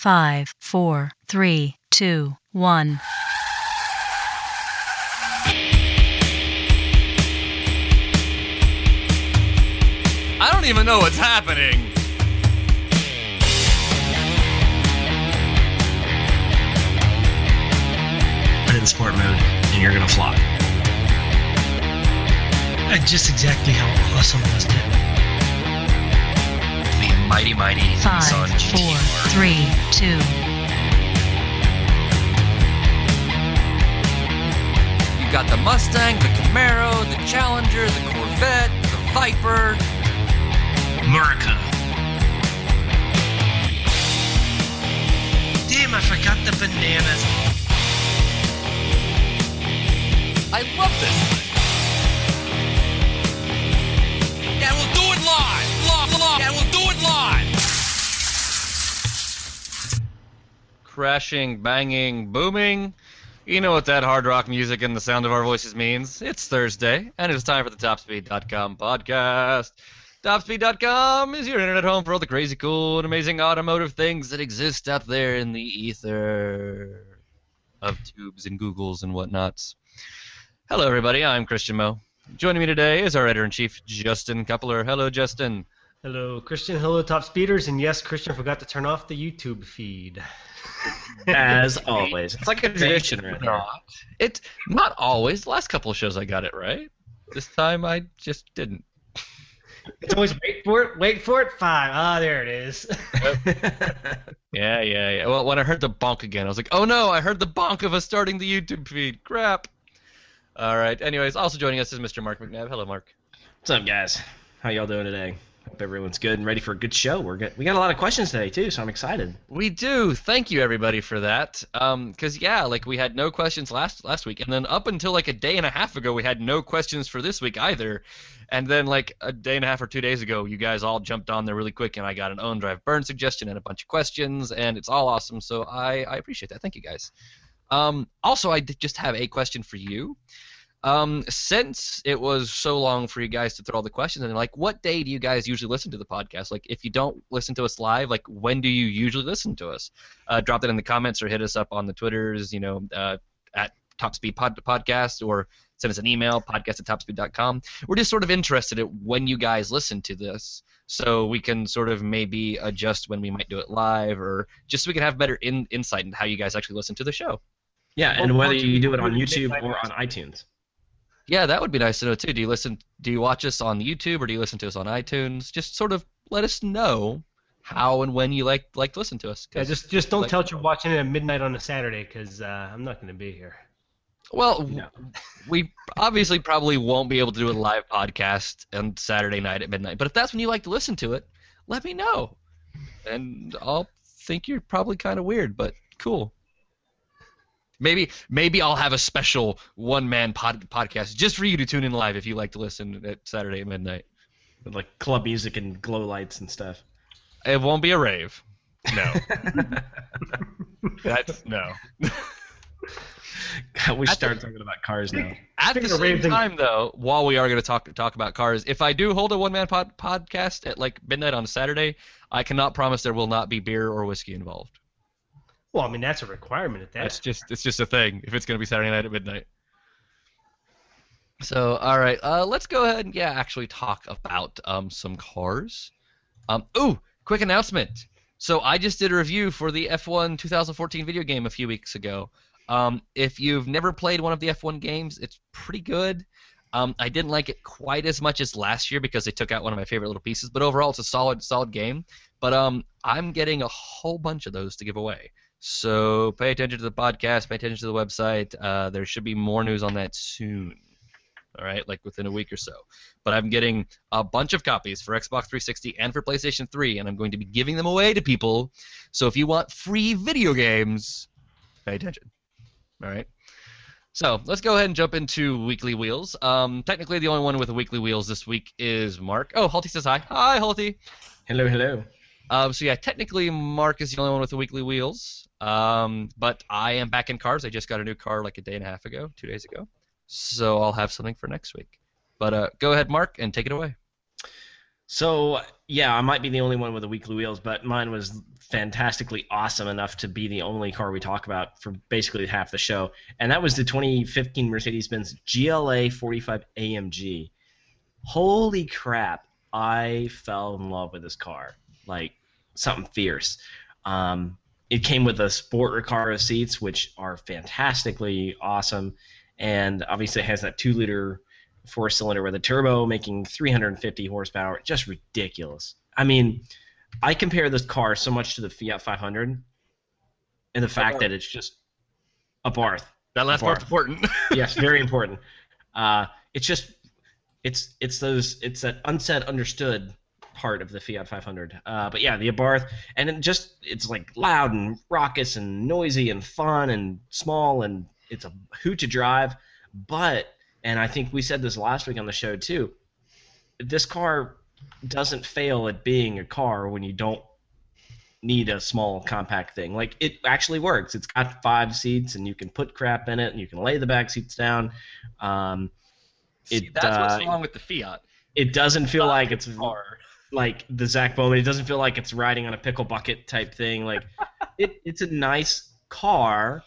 five, four, three, two, one. I don't even know what's happening. Put it in sport mode, and you're gonna fly. Uh, just exactly how awesome was it? The mighty mighty Five, Nissan GT-R. three. You've got the Mustang, the Camaro, the Challenger, the Corvette, the Viper. America. Damn, I forgot the bananas. I love this thing. Yeah, we'll do it Crashing, banging, booming. You know what that hard rock music and the sound of our voices means. It's Thursday, and it's time for the TopSpeed.com podcast. TopSpeed.com is your internet home for all the crazy, cool, and amazing automotive things that exist out there in the ether of tubes and Googles and whatnots. Hello, everybody. I'm Christian Moe. Joining me today is our editor in chief, Justin Cupler. Hello, Justin. Hello, Christian. Hello, top speeders. And yes, Christian forgot to turn off the YouTube feed. As always, it's like a tradition right there. Not. It not always. The last couple of shows I got it right. This time I just didn't. It's always wait for it, wait for it, five. Ah, there it is. Yeah, yeah, yeah. Well, when I heard the bonk again, I was like, oh no, I heard the bonk of us starting the YouTube feed. Crap. All right. Anyways, also joining us is Mr. Mark McNabb. Hello, Mark. What's up, guys? How y'all doing today? Hope everyone's good and ready for a good show. We're good. We got a lot of questions today too, so I'm excited. We do. Thank you everybody for that. Um, cause yeah, like we had no questions last last week, and then up until like a day and a half ago, we had no questions for this week either. And then like a day and a half or two days ago, you guys all jumped on there really quick, and I got an own drive burn suggestion and a bunch of questions, and it's all awesome. So I I appreciate that. Thank you guys. Um, also, I just have a question for you. Um, since it was so long for you guys to throw all the questions in, like, what day do you guys usually listen to the podcast? Like, if you don't listen to us live, like, when do you usually listen to us? Uh, drop that in the comments or hit us up on the Twitters, you know, uh, at Top Speed Pod- Podcast or send us an email, podcast at topspeed.com. We're just sort of interested in when you guys listen to this so we can sort of maybe adjust when we might do it live or just so we can have better in- insight into how you guys actually listen to the show. Yeah, and whether you do it on YouTube or on iTunes. Yeah, that would be nice to know too. Do you listen? Do you watch us on YouTube or do you listen to us on iTunes? Just sort of let us know how and when you like like to listen to us. yeah, just just don't like- tell us you're watching it at midnight on a Saturday, because uh, I'm not going to be here. Well, No. we obviously probably won't be able to do a live podcast on Saturday night at midnight. But if that's when you like to listen to it, let me know, and I'll think you're probably kind of weird, but cool. Maybe maybe I'll have a special one man pod, podcast just for you to tune in live if you like to listen at Saturday at midnight. With like club music and glow lights and stuff. It won't be a rave. No. That's no. we start talking about cars now. At the same time, though, while we are going to talk talk about cars, if I do hold a one man pod, podcast at like midnight on Saturday, I cannot promise there will not be beer or whiskey involved. Well, I mean that's a requirement at that. That's just it's just a thing if it's going to be Saturday night at midnight. So, all right, uh, let's go ahead and yeah, actually talk about um, some cars. Um, ooh, quick announcement. So I just did a review for the F1 2014 video game a few weeks ago. Um, if you've never played one of the F1 games, it's pretty good. Um, I didn't like it quite as much as last year because they took out one of my favorite little pieces, but overall it's a solid, solid game. But um, I'm getting a whole bunch of those to give away. So pay attention to the podcast, pay attention to the website. Uh, there should be more news on that soon. All right, like within a week or so. But I'm getting a bunch of copies for Xbox 360 and for PlayStation 3, and I'm going to be giving them away to people. So if you want free video games, pay attention. All right. So let's go ahead and jump into weekly wheels. Um, technically, the only one with the weekly wheels this week is Mark. Oh, Halty says hi. Hi, Halty. Hello, hello. Um, so yeah, technically Mark is the only one with the weekly wheels. Um, but I am back in cars. I just got a new car like a day and a half ago, two days ago. So I'll have something for next week. But uh, go ahead, Mark, and take it away. So yeah, I might be the only one with the weekly wheels, but mine was fantastically awesome enough to be the only car we talk about for basically half the show, and that was the 2015 Mercedes-Benz GLA 45 AMG. Holy crap! I fell in love with this car, like something fierce. Um, it came with the sport Recaro seats, which are fantastically awesome, and obviously it has that two-liter four cylinder with a turbo making 350 horsepower. Just ridiculous. I mean, I compare this car so much to the Fiat 500 and the fact that it's just a Barth. That last part's important. yes, very important. Uh, it's just it's it's those it's that unsaid understood part of the Fiat 500. Uh, but yeah, the Abarth, and it just it's like loud and raucous and noisy and fun and small and it's a hoot to drive. But and I think we said this last week on the show too. This car doesn't fail at being a car when you don't need a small compact thing. Like it actually works. It's got five seats and you can put crap in it and you can lay the back seats down. Um, See, It, that's what's uh, wrong with the Fiat. it doesn't feel like it's car. Like the Zach Bowman. It doesn't feel like it's riding on a pickle bucket type thing. Like it, it's a nice car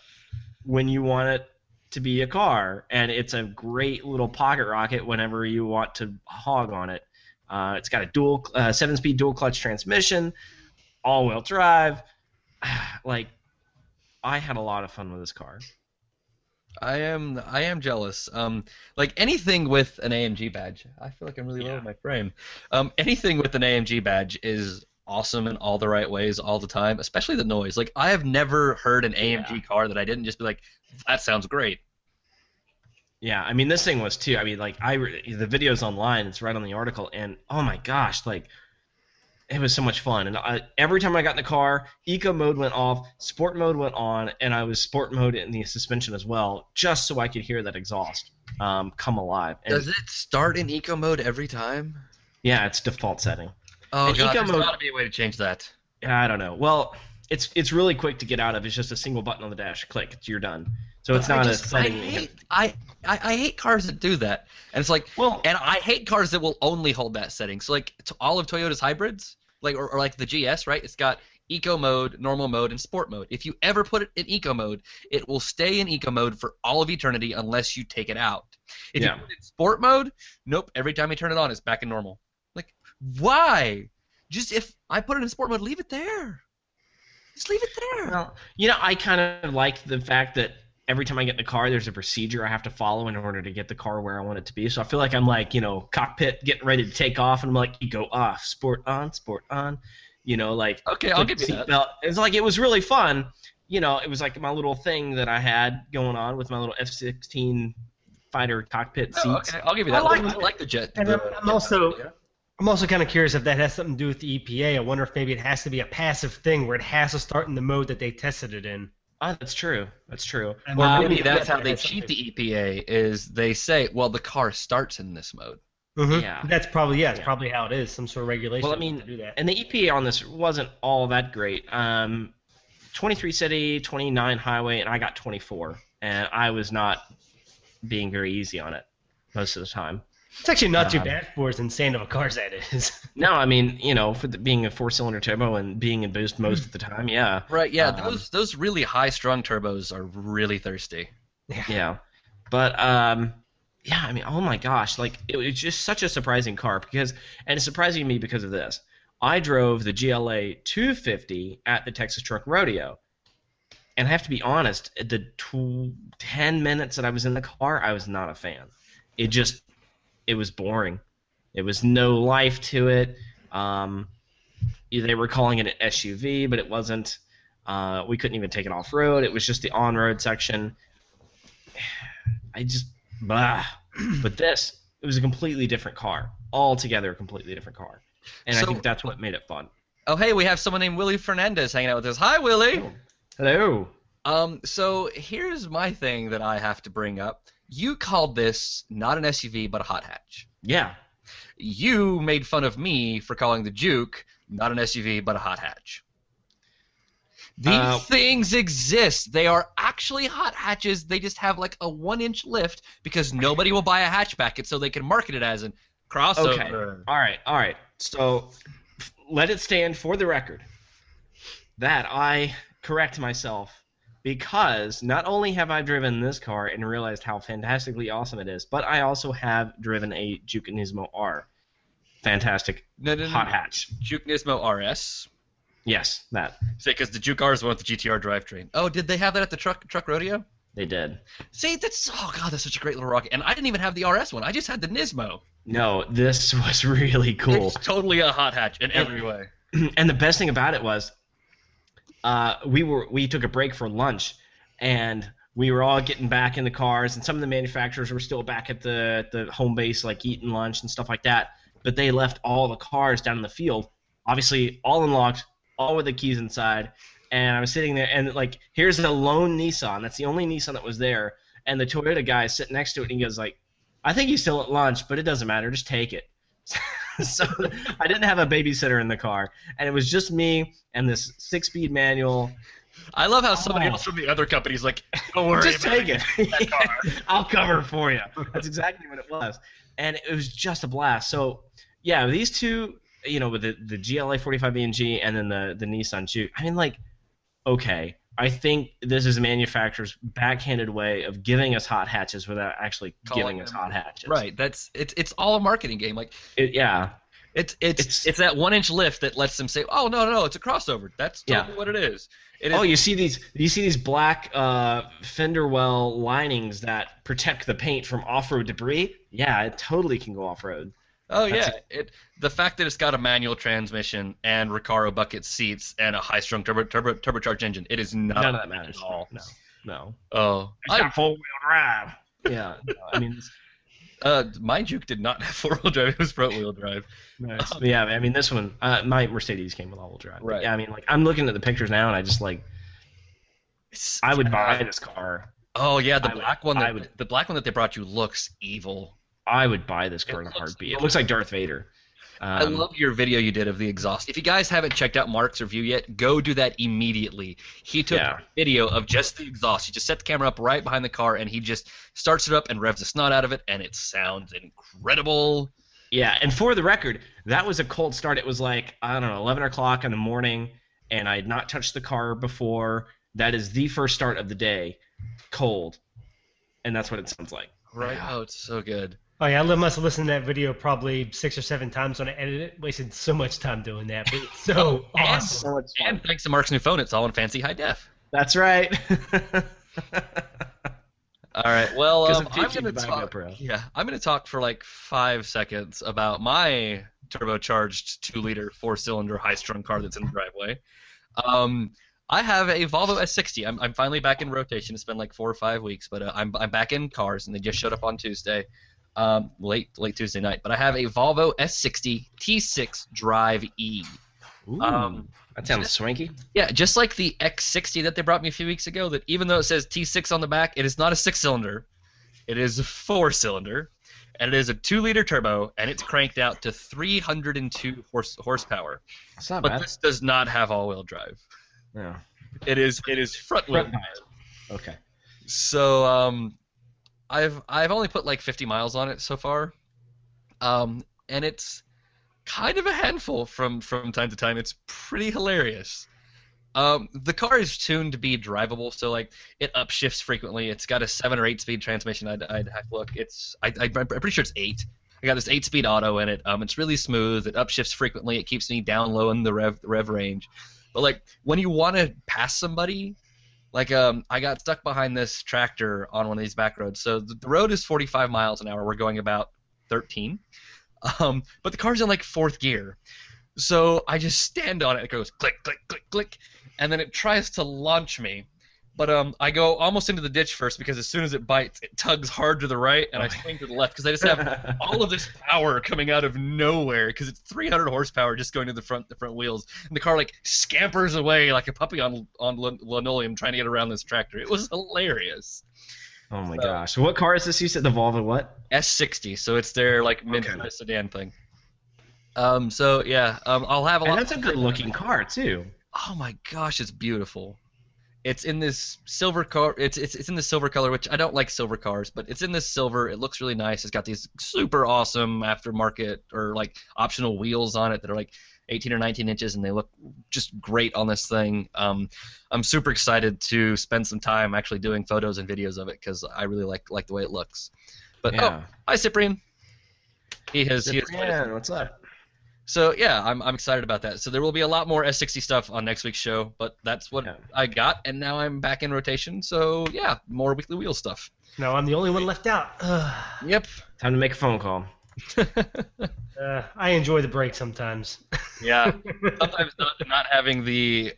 when you want it to be a car, and it's a great little pocket rocket whenever you want to hog on it. Uh, it's got a dual uh, seven-speed dual clutch transmission, all-wheel drive. Like I had a lot of fun with this car. I am I am jealous. Um, like anything with an AMG badge, I feel like I'm really low Yeah. in my frame. Um, anything with an AMG badge is awesome in all the right ways all the time, especially the noise. Like I have never heard an AMG car that I didn't just be like, that sounds great. Yeah, I mean this thing was too. I mean, like I re- the video's online. It's right on the article, and oh my gosh, like it was so much fun. And I, every time I got in the car, eco mode went off, sport mode went on, and I was sport mode in the suspension as well, just so I could hear that exhaust um, come alive. And Does it start in eco mode every time? yeah, it's default setting. Oh And god, eco there's mode- gotta be a way to change that. Yeah, I don't know. Well, it's it's really quick to get out of. It's just a single button on the dash, click, you're done. So it's not just- a setting. I that you have- hate, I, I, I hate cars that do that, and it's like, Well, and I hate cars that will only hold that setting. So like, all of Toyota's hybrids, like or, or like the GS, right? It's got eco mode, normal mode, and sport mode. If you ever put it in eco mode, it will stay in eco mode for all of eternity unless you take it out. If Yeah. you put it in sport mode, nope. Every time you turn it on, it's back in normal. Like, why? Just if I put it in sport mode, leave it there. Just leave it there. Well, you know, I kind of like the fact that every time I get in the car, there's a procedure I have to follow in order to get the car where I want it to be. So I feel like I'm like, you know, cockpit getting ready to take off, and I'm like, you go off, sport on, sport on, you know, like okay, I'll the give you that. It's like it was really fun. You know, it was like my little thing that I had going on with my little F-16 fighter cockpit oh, No, seats. okay, I'll give you I that. like I like the jet. And the- I'm- I'm also- I'm also kind of curious if that has something to do with the EPA. I wonder if maybe it has to be a passive thing where it has to start in the mode that they tested it in. Oh, that's true. That's true. And Or maybe that's how they cheat the EPA is they say, well, the car starts in this mode. Mhm. Yeah. That's probably yeah. It's Yeah. probably how it is. Some sort of regulation. Well, I mean, do that. and the EPA on this wasn't all that great. Um, 23 city, 29 highway, and I got 24, and I was not being very easy on it most of the time. It's actually not too um, bad for as insane of a car as that is. No, I mean, you know, for the, being a four-cylinder turbo and being in boost most of the time, yeah, Right, yeah, Um, those those really high strung turbos are really thirsty. yeah. But um, yeah, I mean, oh my gosh, like it was just such a surprising car because, and it's surprising to me because of this. I drove the GLA 250 at the Texas Truck Rodeo, and I have to be honest, the tw- 10 minutes that I was in the car, I was not a fan. It just, it was boring. It was no life to it. Um, they were calling it an SUV, but it wasn't. Uh, we couldn't even take it off road. It was just the on road section. I just, blah. but this, it was a completely different car. Altogether, a completely different car. And I think that's what made it fun. Oh, hey, we have someone named Willie Fernandez hanging out with us. Hi, Willie. Hello. Um, so here's my thing that I have to bring up. You called this not an SUV but a hot hatch. Yeah. You made fun of me for calling the Juke not an SUV but a hot hatch. These Uh, things exist. They are actually hot hatches. They just have like a one inch lift because nobody will buy a hatchback, and so they can market it as an crossover. Okay. All right. All right. So let it stand for the record that I correct myself because not only have I driven this car and realized how fantastically awesome it is, but I also have driven a Juke Nismo R. Fantastic No, no, no. hot hatch. Juke Nismo RS. Yes, that Say, because the Juke R is one with the GTR drivetrain. Oh, did they have that at the truck truck rodeo? they did. See, that's oh god, that's such a great little rocket. And I didn't even have the RS one. I just had the Nismo. No, this was really cool. It's totally a hot hatch in every way. and the best thing about it was uh, we were we took a break for lunch and we were all getting back in the cars and some of the manufacturers were still back at the the home base like eating lunch and stuff like that but they left all the cars down in the field obviously all unlocked all with the keys inside and i was sitting there and like here's a lone nissan that's the only nissan that was there and the toyota guy is sitting next to it and he goes like i think he's still at lunch but it doesn't matter just take it so I didn't have a babysitter in the car, and it was just me and this six-speed manual. I love how somebody Oh. else from the other company is like, don't worry. Just take it. I'll cover it for you. That's exactly what it was, and it was just a blast. So yeah, these two, you know, with the the GLA 45 BNG and then the the Nissan Juke. I mean, like, okay. I think this is a manufacturer's backhanded way of giving us hot hatches without actually Calling giving us hot hatches. Right. That's it's it's all a marketing game. Like It, yeah. it's it's It's- it's, that one inch lift that lets them say, oh no no no, it's a crossover. That's Yeah. what it is. It is Oh, you see these you see these black uh, fender well linings that protect the paint from off-road debris? Yeah, it totally can go off-road. Oh That's yeah, it the fact that it's got a manual transmission and Recaro bucket seats and a high-strung turbo, turbo turbocharged engine, it is not None of that matters. at all. No, no. Oh, It's I, got four-wheel drive. Yeah, no, I mean, uh, my Juke did not have four-wheel drive; it was front-wheel drive. it's- yeah. I mean, this one, uh, my Mercedes came with all-wheel drive. But Right. Yeah, I mean, like I'm looking at the pictures now, and I just like It's- I would buy this car. Oh yeah, the I would- black one. That, would- The black one that they brought you looks evil. I would buy this car in a heartbeat. It looks like Darth Vader. I Um, love your video you did of the exhaust. If you guys haven't checked out Mark's review yet, go do that immediately. He took Yeah. a video of just the exhaust. He just set the camera up right behind the car and he just starts it up and revs the snot out of it, and it sounds incredible. Yeah, and for the record, that was a cold start. It was like I don't know, eleven o'clock in the morning, and I had not touched the car before. That is the first start of the day, cold, and that's what it sounds like. Right? Oh, it's so good. Oh yeah, I must have listened to that video probably six or seven times when I edited it. Wasted so much time doing that, but it's so Oh, and- awesome. So And thanks to Mark's new phone, it's all in fancy high def. That's right. all right. Well, um, I'm I'm going to to buy a talk. GoPro. Yeah, I'm going to talk for like five seconds about my turbocharged two-liter four-cylinder high-strung car that's in the driveway. Um, I have a Volvo S60. I'm, I'm finally back in rotation. It's been like four or five weeks, but uh, I'm I'm back in cars, and they just showed up on Tuesday, um, late late Tuesday night. But I have a Volvo S60 T6 Drive E. Ooh, Um, that sounds swanky. Yeah, just like the XC60 that they brought me a few weeks ago, that even though it says T6 on the back, it is not a six cylinder. It is a four cylinder. And it is a two liter turbo, and it's cranked out to 302 horse, horsepower. It's not But bad. this does not have all wheel drive. Yeah. It is it is front wheel. Okay. So um, I've I've only put like 50 miles on it so far, um, and it's kind of a handful from from time to time. It's pretty hilarious. Um, the car is tuned to be drivable, so like it upshifts frequently. It's got a seven or eight speed transmission. I'd, I'd have to look. It's I, I, I'm pretty sure it's eight. I got this eight speed auto in it. Um, it's really smooth. It upshifts frequently. It keeps me down low in the rev the rev range. But like when you want to pass somebody, like um, I got stuck behind this tractor on one of these back roads. So the, road is 45 miles an hour. We're going about 13. Um, but the car's in like fourth gear. So I just stand on it. It goes click, click, click, click, and then it tries to launch me. But um, I go almost into the ditch first because as soon as it bites, it tugs hard to the right, and I swing to the left because I just have all of this power coming out of nowhere because it's 300 horsepower just going to the front the front wheels, and the car like scampers away like a puppy on on linoleum trying to get around this tractor. It was hilarious. Oh my So- gosh. What car is this? You said the Volvo what? S60, so it's their like mid Okay. sedan thing. Um, so yeah, um, I'll have a lot. And that's a good looking car too. Oh my gosh, it's beautiful. It's in this silver car. It's it's it's in this silver color, which I don't like silver cars, but it's in this silver. It looks really nice. It's got these super awesome aftermarket or like optional wheels on it that are like 18 or 19 inches, and they look just great on this thing. Um, I'm super excited to spend some time actually doing photos and videos of it because I really like like the way it looks. But Yeah. oh, hi Cyprian. He has he has what's up? So yeah, I'm I'm excited about that. So there will be a lot more S60 stuff on next week's show, but that's what Yeah. I got, and now I'm back in rotation. So yeah, more weekly wheel stuff. No, I'm the only one left out. Ugh. Yep. Time to make a phone call. Uh, I enjoy the break sometimes. yeah. Sometimes not, not having the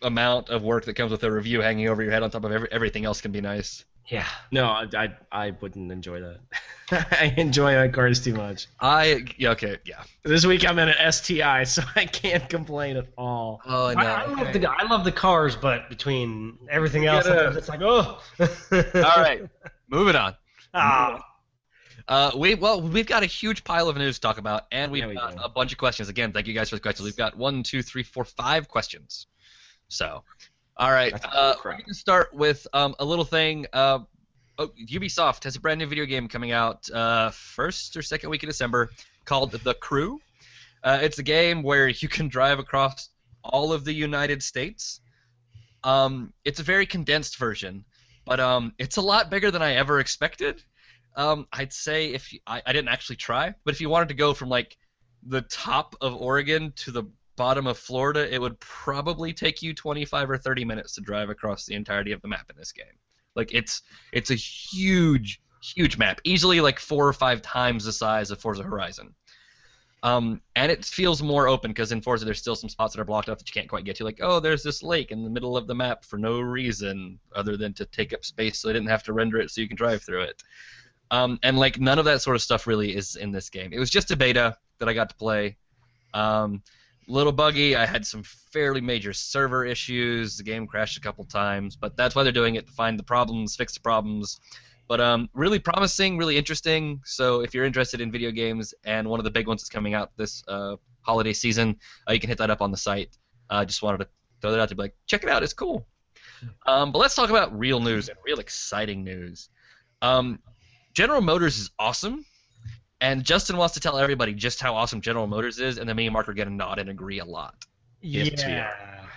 amount of work that comes with a review hanging over your head on top of every, everything else can be nice. Yeah. No, I, I, I wouldn't enjoy that. I enjoy my cars too much. I yeah okay yeah. This week I'm in an STI, so I can't complain at all. Oh I, I love the I love the cars, but between everything else, gotta- sometimes it's like oh. All right, moving on. Ah, Uh, we well, we've got a huge pile of news to talk about, and we've we got do. a bunch of questions. Again, thank you guys for the questions. We've got one, two, three, four, five questions. So, all right, uh, crap. we can start with um, a little thing. Uh, oh, Ubisoft has a brand new video game coming out uh, first or second week of December called The Crew. Uh, it's a game where you can drive across all of the United States. Um, it's a very condensed version, but um, it's a lot bigger than I ever expected. Um, I'd say if you, I, I didn't actually try, but if you wanted to go from like the top of Oregon to the bottom of Florida, it would probably take you 25 or 30 minutes to drive across the entirety of the map in this game. Like it's it's a huge huge map, easily like four or five times the size of Forza Horizon. Um, and it feels more open because in Forza there's still some spots that are blocked off that you can't quite get to. Like, oh, there's this lake in the middle of the map for no reason other than to take up space, so they didn't have to render it so you can drive through it. Um, and like none of that sort of stuff really is in this game. It was just a beta that I got to play. Um, little buggy. I had some fairly major server issues. The game crashed a couple times, but that's why they're doing it to find the problems, fix the problems. But um, really promising, really interesting. So if you're interested in video games, and one of the big ones is coming out this uh, holiday season, uh, you can hit that up on the site. I uh, just wanted to throw that out to be like, check it out, it's cool. Um, but let's talk about real news and real exciting news. Um, General Motors is awesome, and Justin wants to tell everybody just how awesome General Motors is, and then me and Mark are gonna nod and agree a lot. Yeah,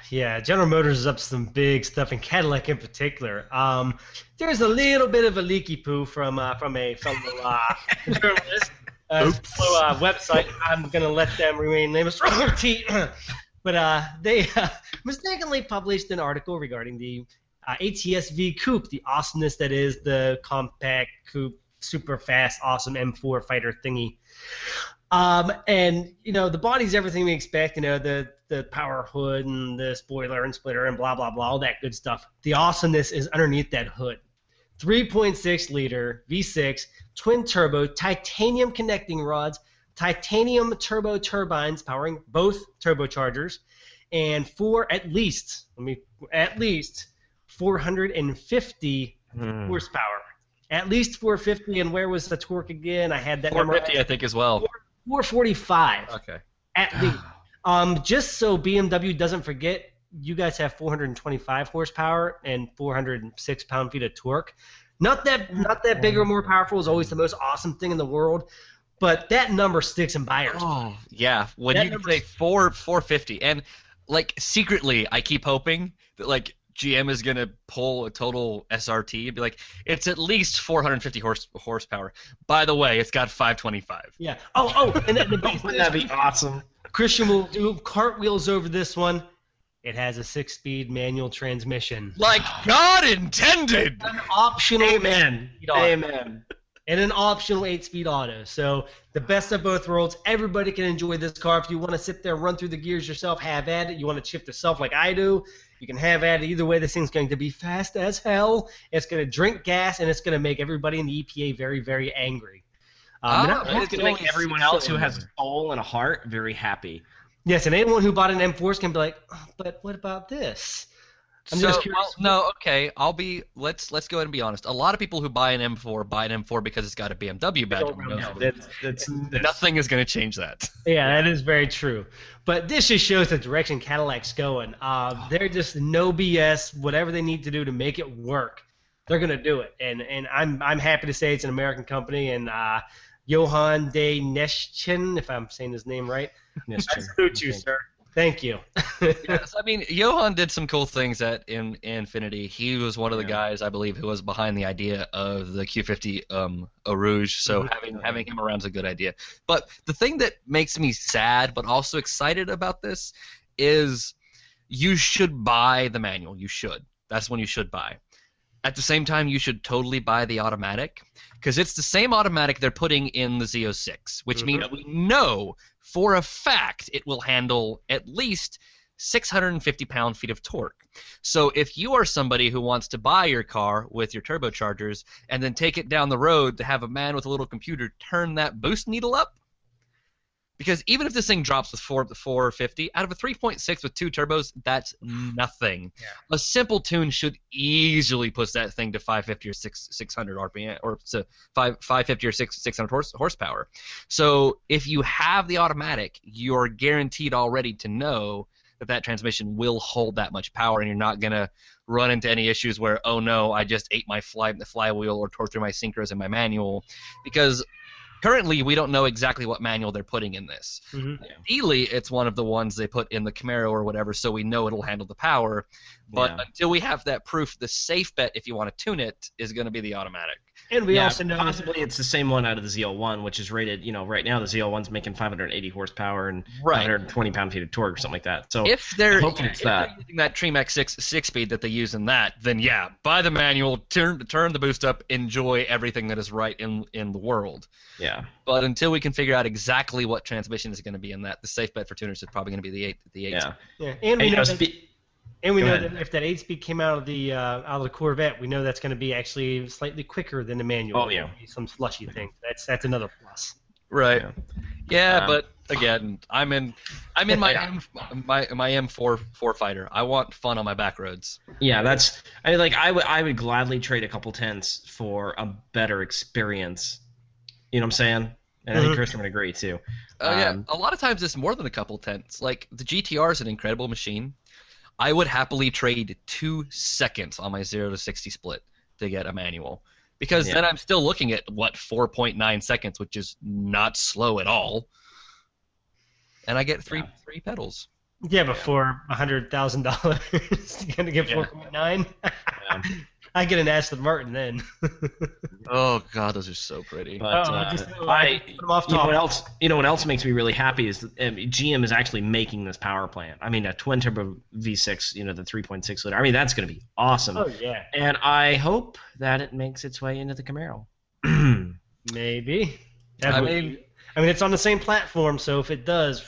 yeah. General Motors is up to some big stuff, and Cadillac in particular. Um, there's a little bit of a leaky poo from uh, from a fellow uh, journalist, uh, fellow, uh, website. I'm gonna let them remain nameless. T. but uh, they uh, mistakenly published an article regarding the uh, ATS-V Coupe, the awesomeness that is the compact coupe, super fast, awesome M4 fighter thingy. Um, and you know the body's everything we expect. You know the the power hood and the spoiler and splitter and blah blah blah, all that good stuff. The awesomeness is underneath that hood. 3.6 liter V6 twin turbo titanium connecting rods, titanium turbo turbines powering both turbochargers, and four at least let me at least 450 Hmm. horsepower. At least 450. And where was the torque again? I had that number. 450, I think, as well. 445 Okay. at least. Um, just so BMW doesn't forget, you guys have 425 horsepower and 406 pound-feet of torque. Not that not that big or more powerful is always the most awesome thing in the world, but that number sticks in buyers. Oh yeah, when That you number- say four four fifty, and like secretly, I keep hoping that like GM is gonna pull a total SRT and be like, it's at least 450 horse horsepower. By the way, it's got 525. Yeah. Oh, oh, and then the oh, best Wouldn't that be awesome? Christian will do cartwheels over this one. It has a six-speed manual transmission. Like God intended. An optional Amen. Amen. and an optional eight-speed auto. So the best of both worlds. Everybody can enjoy this car. If you want to sit there and run through the gears yourself, have at it. You want to shift yourself like I do, you can have at it. Either way, this thing's going to be fast as hell. It's going to drink gas, and it's going to make everybody in the EPA very, very angry. Um, Ah, And it's It's gonna make everyone else who has a soul and a heart very happy. Yes, and anyone who bought an M4 can be like, oh, but what about this? I'm so, just curious. well, no, okay. I'll be. Let's let's go ahead and be honest. A lot of people who buy an M4 buy an M4 because it's got a BMW badge. on. No, that's, that's, that's Nothing is going to change that. Yeah, that is very true. But this just shows the direction Cadillac's going. Uh, they're just no BS. Whatever they need to do to make it work, they're gonna do it. And and I'm I'm happy to say it's an American company. And uh, Johan de Nysschen, if I'm saying his name right, Yes, I salute you, sir. Thank you. yes, I mean Johan did some cool things at in, Infiniti. He was one of the Yeah. guys I believe who was behind the idea of the Q50 um Rouge. So Mhm. having having him around is a good idea. But the thing that makes me sad but also excited about this is you should buy the manual. You should. That's when you should buy. At the same time, you should totally buy the automatic because it's the same automatic they're putting in the Z06, which means mm-hmm. we know for a fact it will handle at least 650 pound feet of torque. So if you are somebody who wants to buy your car with your turbochargers and then take it down the road to have a man with a little computer turn that boost needle up, because even if this thing drops with four, 450, out of a 3.6 with two turbos, that's nothing. Yeah. A simple tune should easily push that thing to 550 or 6, 600 RPM, or to 5, 550 or 6, 600 horse, horsepower. So if you have the automatic, you're guaranteed already to know that that transmission will hold that much power, and you're not gonna run into any issues where oh no, I just ate my fly the flywheel or tore through my synchros in my manual, because currently we don't know exactly what manual they're putting in this. Mhm. Ideally, it's one of the ones they put in the Camaro or whatever, so we know it'll handle the power. But Yeah. until we have that proof, the safe bet, if you want to tune it, is going to be the automatic. And we yeah, also know possibly it's the same one out of the ZL1, which is rated. You know, right now the ZL1's making 580 horsepower and Right. 520 pound feet of torque or something like that. So If they're, Hopefully yeah, it's if they're that. using that Tremec six six speed that they use in that, then yeah, buy the manual, turn turn the boost up, enjoy everything that is right in in the world. yeah, But until we can figure out exactly what transmission is going to be in that, the safe bet for tuners is probably going to be the eight the eight. yeah. yeah, and And, we you know know, that, spe- and we go know ahead. that if that eight speed came out of the uh, out of the Corvette, we know that's going to be actually slightly quicker than the manual. Oh, yeah. some slushy thing. That's that's another plus. Right. Yeah. Yeah, Um, but again, I'm in I'm in my Yeah. M, my my M4 four fighter. I want fun on my back roads. yeah, that's. I mean, like I would I would gladly trade a couple tenths for a better experience. You know what I'm saying? And I think Mhm. Chris would agree too. Oh yeah, Um, a lot of times it's more than a couple tents. Like the GTR is an incredible machine. I would happily trade two seconds on my zero to sixty split to get a manual because yeah. then I'm still looking at what 4.9 seconds, which is not slow at all, and I get three yeah. three pedals. Yeah, but yeah. for hundred thousand dollars, you're gonna get 4.9. I get an Aston Martin then. Oh god, those are so pretty. But Oh, uh, just- I, put 'em off you know what else? You know what else makes me really happy is that um, GM is actually making this power plant. I mean, a twin turbo V6, you know, the 3.6 liter. I mean, that's going to be awesome. oh yeah, And I hope that it makes its way into the Camaro. maybe. That I would- mean, I mean, it's on the same platform, so if it does,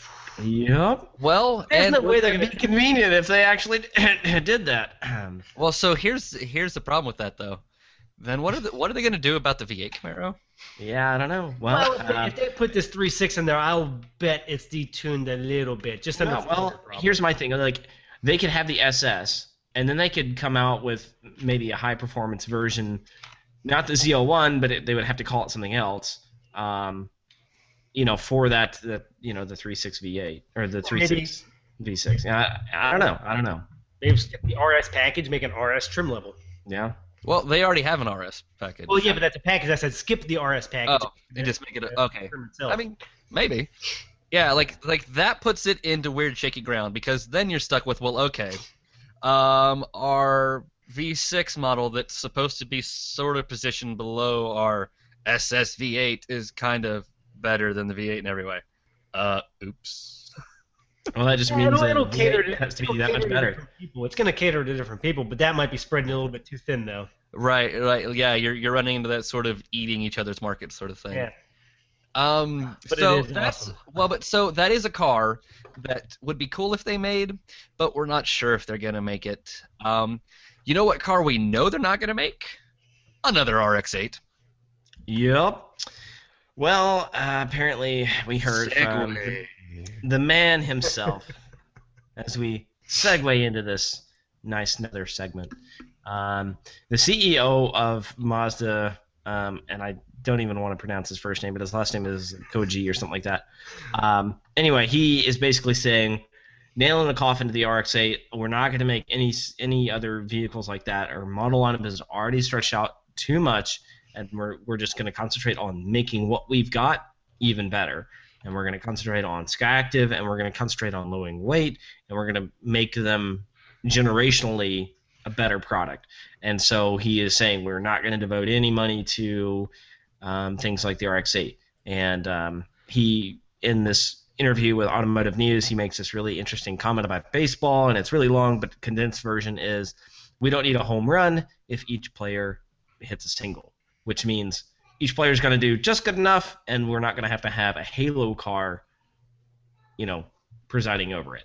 yep. well, there's and no way they're It'd gonna. be convenient if they actually did that. well, so here's here's the problem with that though. Then what are the, what are they going to do about the V8 Camaro? yeah, I don't know. Well, Well, if, they, uh, if they put this three six in there, I'll bet it's detuned a little bit, just well, enough. well, here's my thing. Like, they could have the SS, and then they could come out with maybe a high performance version, not the ZL1, but it, they would have to call it something else. Um, you know, for that, that you know, the 3.6 V8 or the 3.6 V6. Yeah, I, I don't know. I don't know. Maybe skip the RS package, make an RS trim level. Yeah. Well, they already have an RS package. Well, yeah, but that's a package. I said skip the RS package. Oh, and just make it a, okay. I mean, maybe. Yeah, like like that puts it into weird shaky ground because then you're stuck with well, okay, um, our V6 model that's supposed to be sort of positioned below our SS V8 is kind of better than the V8 in every way. Uh, oops. Well, that just Yeah, means it'll, that it'll cater V8 to, has to be that much better. People. It's going to cater to different people, but that might be spreading a little bit too thin, though. Right, right. Yeah, you're you're running into that sort of eating each other's market sort of thing. Yeah. Um, But so that's awesome. well, but so that is a car that would be cool if they made, but we're not sure if they're gonna make it. Um, you know what car we know they're not gonna make? Another RX-8. Yep. Well, uh, apparently we heard from the, the man himself as we segue into this nice another segment. Um, the CEO of Mazda, um, and I don't even want to pronounce his first name, but his last name is Koji or something like that. Um, anyway, he is basically saying, nailing the coffin to the RX-8. We're not going to make any any other vehicles like that. Our model lineup is already stretched out too much, and we're we're just going to concentrate on making what we've got even better. And we're going to concentrate on Skyactiv, and we're going to concentrate on lowering weight, and we're going to make them generationally a better product. And so he is saying we're not going to devote any money to um, things like the RX-8. And um, he, in this interview with Automotive News, he makes this really interesting comment about baseball, and it's really long, but condensed version is we don't need a home run if each player hits a single, which means each player is going to do just good enough, and we're not going to have to have a Halo car, you know, presiding over it.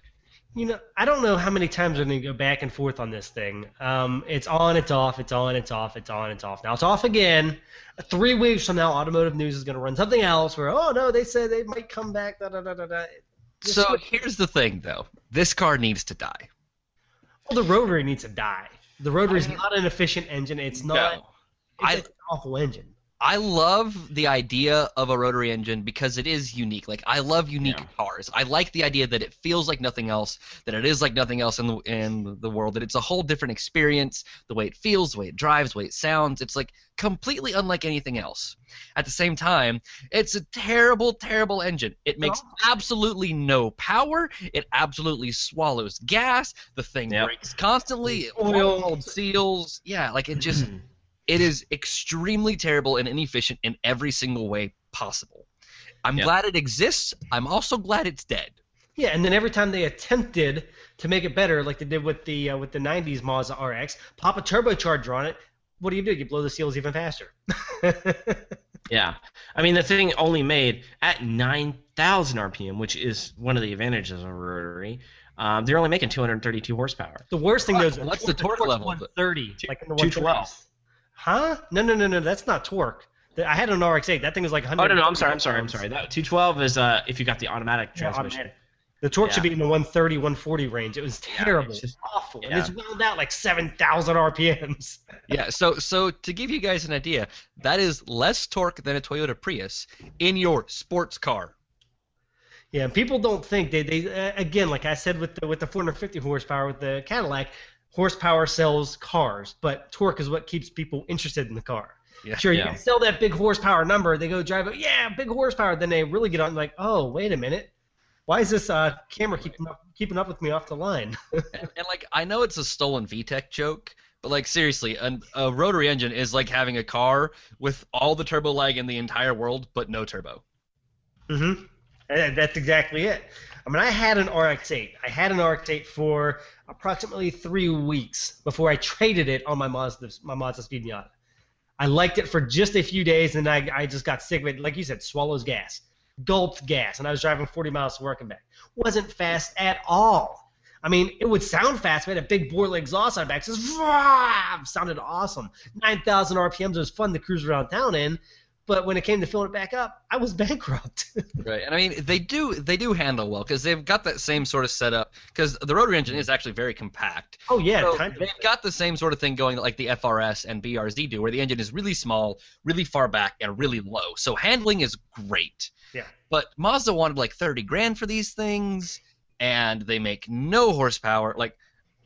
You know, I don't know how many times we're going to go back and forth on this thing. Um, it's on, it's off, it's on, it's off, it's on, it's off. Now it's off again. Three weeks from now, Automotive News is going to run something else where, oh no, they said they might come back. Da da da da da. So would- here's the thing, though. This car needs to die. well, the rotary needs to die. The rotary is not an efficient engine. It's not. No. It's I- an awful engine. I love the idea of a rotary engine because it is unique. Like I love unique Yeah. cars. I like the idea that it feels like nothing else, that it is like nothing else in the in the world, that it's a whole different experience, the way it feels, the way it drives, the way it sounds. It's like completely unlike anything else. At the same time, it's a terrible, terrible engine. It makes absolutely no power. It absolutely swallows gas. The thing Yep. breaks constantly. It seals. Yeah, like it just it is extremely terrible and inefficient in every single way possible. I'm Yeah. glad it exists. I'm also glad it's dead. Yeah, and then every time they attempted to make it better, like they did with the uh, with the '90s Mazda RX, pop a turbocharger on it. What do you do? You blow the seals even faster. Yeah, I mean the thing only made at 9,000 RPM, which is one of the advantages of a rotary. Um, they're only making 232 horsepower. the worst thing though is What's the torque level? 130, like in the 212. 112. Huh? No, no, no, no. That's not torque. I had an RX-8. That thing was like 100. Oh no, no, I'm sorry, I'm sorry, I'm sorry. That 212 is uh, if you got the automatic Yeah, transmission. automatic. The torque should be in the 130, 140 range. It was Yeah, terrible. it's just- awful. And it's wound out like 7,000 RPMs. Yeah, so so to give you guys an idea, that is less torque than a Toyota Prius in your sports car. Yeah, people don't think they they uh, again, like I said with the with the 450 horsepower with the Cadillac, horsepower sells cars, but torque is what keeps people interested in the car. Yeah. Sure, you can sell that big horsepower number. They go drive it, yeah, big horsepower. Then they really get on like, oh, wait a minute, why is this uh, Camry keeping up keeping up with me off the line? And, and like I know it's a stolen VTEC joke, but like seriously, an, a rotary engine is like having a car with all the turbo lag in the entire world, but no turbo. Mm-hmm. And that's exactly it. I mean, I had an RX-8. I had an RX-8 for approximately three weeks before I traded it on my Mazda, my Mazda Speed Miata. I liked it for just a few days, and I, I just got sick of it. Like you said, swallows gas, gulped gas, and I was driving 40 miles to work and back. Wasn't fast at all. I mean, it would sound fast. We had a big Borla exhaust on back. Just "Vroom," sounded awesome. 9,000 RPMs. It was fun to cruise around town in. But when it came to filling it back up, I was bankrupt. Right, and I mean they do they do handle well because they've got that same sort of setup because the rotary engine is actually very compact. oh yeah, So kind of. they've got the same sort of thing going like the FRS and BRZ do, where the engine is really small, really far back, and really low. So handling is great. Yeah. But Mazda wanted like 30 grand for these things, and they make no horsepower, like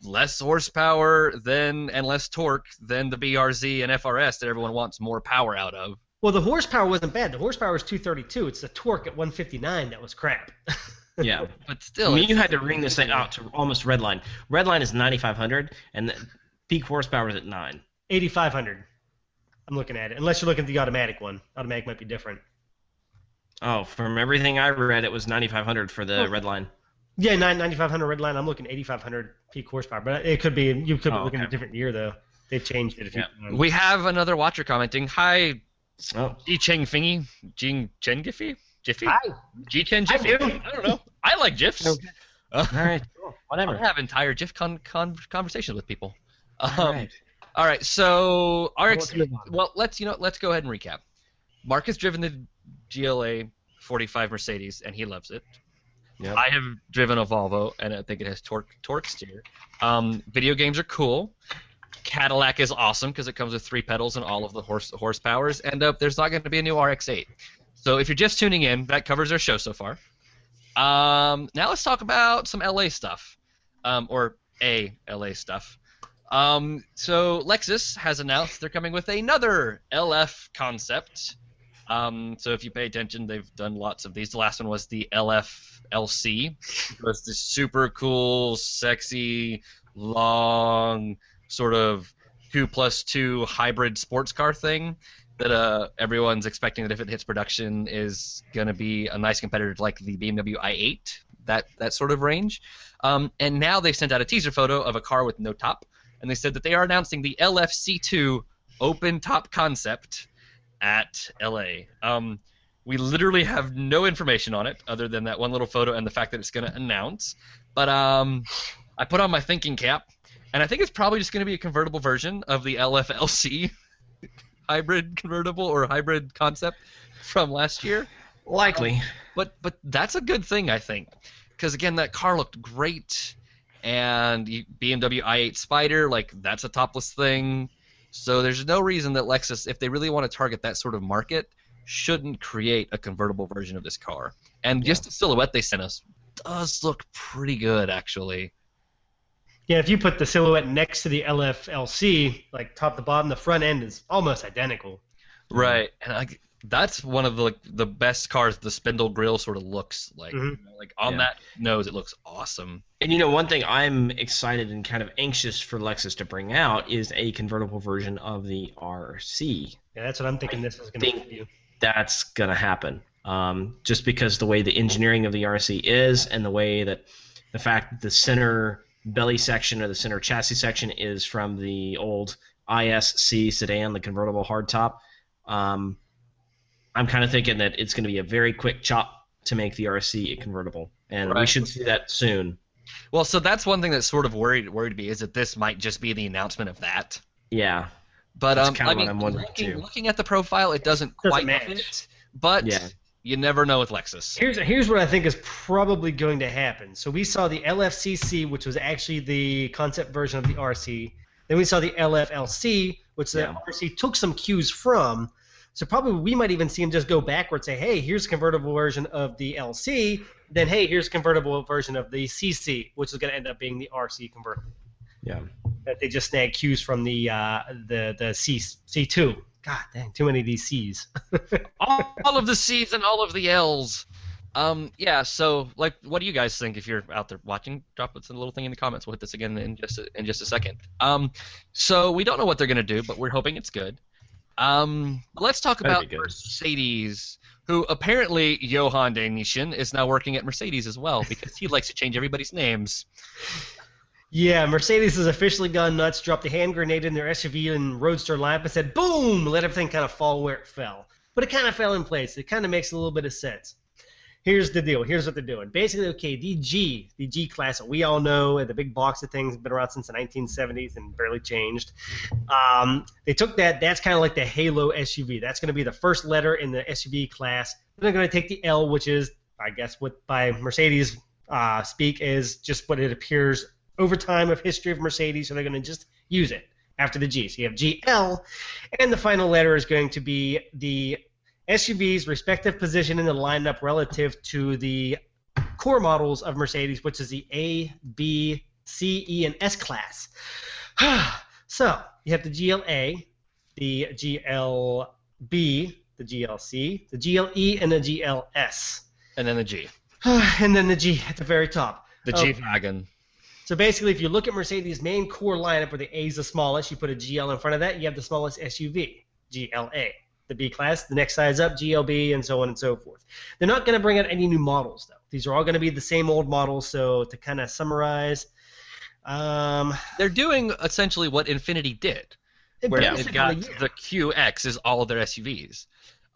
less horsepower than and less torque than the BRZ and FRS that everyone wants more power out of. Well, the horsepower wasn't bad. The horsepower was 232. It's the torque at 159 that was crap. Yeah. But still, I still, mean, you had to ring this thing out to almost redline. Redline is 9,500, and the peak horsepower is at nine. 8500. I'm looking at it. Unless you're looking at the automatic one. Automatic might be different. Oh, from everything I read, it was 9,500 for the Oh. redline. Yeah, 9 9500 red line. I'm looking 8500 peak horsepower, but it could be you could be Oh, looking at a different year though. They've changed it a few Yeah. times. we have another watcher commenting. Hi, Oh, Ji Cheng Fingy, Jing Chen Giffy, Jiffy, Hi. G Chen Jiffy. I don't know. I like GIFs. Uh, all right. I Whatever. have entire GIF con- con- conversations with people. Um, All right. All right, so RX. We'll move on. Well, let's you know, let's go ahead and recap. Mark has driven the GLA 45 Mercedes, and he loves it. Yep. I have driven a Volvo, and I think it has torque torque steer. Um, video games are cool. Cadillac is awesome because it comes with three pedals and all of the horse horsepowers. And uh, there's not going to be a new RX-8. So if you're just tuning in, that covers our show so far. Um, now let's talk about some LA stuff, um, or a LA stuff. Um, so Lexus has announced they're coming with another LF concept. Um, so if you pay attention, they've done lots of these. The last one was the LF LC. It was this super cool, sexy, long, sort of two plus two hybrid sports car thing that uh, everyone's expecting that if it hits production is going to be a nice competitor to like the BMW i8, that that sort of range. Um, and now they sent out a teaser photo of a car with no top, and they said that they are announcing the LFC2 open top concept at LA. Um, we literally have no information on it other than that one little photo and the fact that it's going to announce. But um, I put on my thinking cap, and I think it's probably just going to be a convertible version of the LFLC hybrid convertible or hybrid concept from last year. Likely. But but that's a good thing, I think, because again, that car looked great, and BMW i8 Spider, like that's a topless thing. So there's no reason that Lexus, if they really want to target that sort of market, shouldn't create a convertible version of this car. And just the silhouette they sent us does look pretty good, actually. Yeah, if you put the silhouette next to the LFLC, like top to bottom, the front end is almost identical. Right, and I, that's one of the like, the best cars. The spindle grill sort of looks like, Mhm. you know, like on Yeah. that nose, it looks awesome. And you know, one thing I'm excited and kind of anxious for Lexus to bring out is a convertible version of the RC. Yeah, that's what I'm thinking. This is going to be. That's gonna happen. Um, just because the way the engineering of the RC is, and the way that the fact that the center belly section or the center chassis section is from the old ISC sedan, the convertible hardtop. Um, I'm kind of thinking that it's going to be a very quick chop to make the RC a convertible, and we should see that soon. Well, so that's one thing that sort of worried worried me is that this might just be the announcement of that. Yeah, But That's um, kinda I what mean, I'm wondering, looking, too. looking at the profile, it doesn't Doesn't quite match. fit. But Yeah. You never know with Lexus. Here's here's what I think is probably going to happen. So we saw the LFCC, which was actually the concept version of the RC. Then we saw the LFLC, which the Yeah. RC took some cues from. So probably we might even see him just go backwards, say, "Hey, here's a convertible version of the LC." Then, "Hey, here's a convertible version of the CC," which is going to end up being the RC convertible. yeah. That they just snag cues from the uh, the the C C2. God dang, too many of these C's. all, all of the C's and all of the L's. Um, yeah. So, like, what do you guys think? If you're out there watching, drop us a little thing in the comments. We'll hit this again in just a, in just a second. Um, so we don't know what they're gonna do, but we're hoping it's good. Um, let's talk Better about. Mercedes, who apparently Johan de Nysschen is now working at Mercedes as well because he likes to change everybody's names. Yeah, Mercedes has officially gone nuts, dropped a hand grenade in their SUV and Roadster lineup and said, boom, let everything kind of fall where it fell. But it kind of fell in place. It kind of makes a little bit of sense. Here's the deal. Here's what they're doing. Basically, okay, the G, the G class that we all know, the big box of things, been around since the 1970s and barely changed. Um, they took that. That's kind of like the Halo SUV. That's going to be the first letter in the SUV class. Then they're going to take the L, which is, I guess, what by Mercedes uh, speak is just what it appears over time of history of Mercedes, so they're going to just use it after the G. So you have GL, and the final letter is going to be the SUV's respective position in the lineup relative to the core models of Mercedes, which is the A, B, C, E, and S class. so you have the GLA, the GLB, the GLC, the GLE, and the GLS. And then the G, and then the G at the very top. the Oh. G wagon. So basically, if you look at Mercedes' main core lineup, where the A is the smallest, you put a GL in front of that, you have the smallest SUV, GLA. The B class, the next size up, GLB, and so on and so forth. They're not going to bring out any new models, though. These are all going to be the same old models. So to kind of summarize, um, They're doing essentially what Infiniti did, where it got yeah. the QX is all of their SUVs.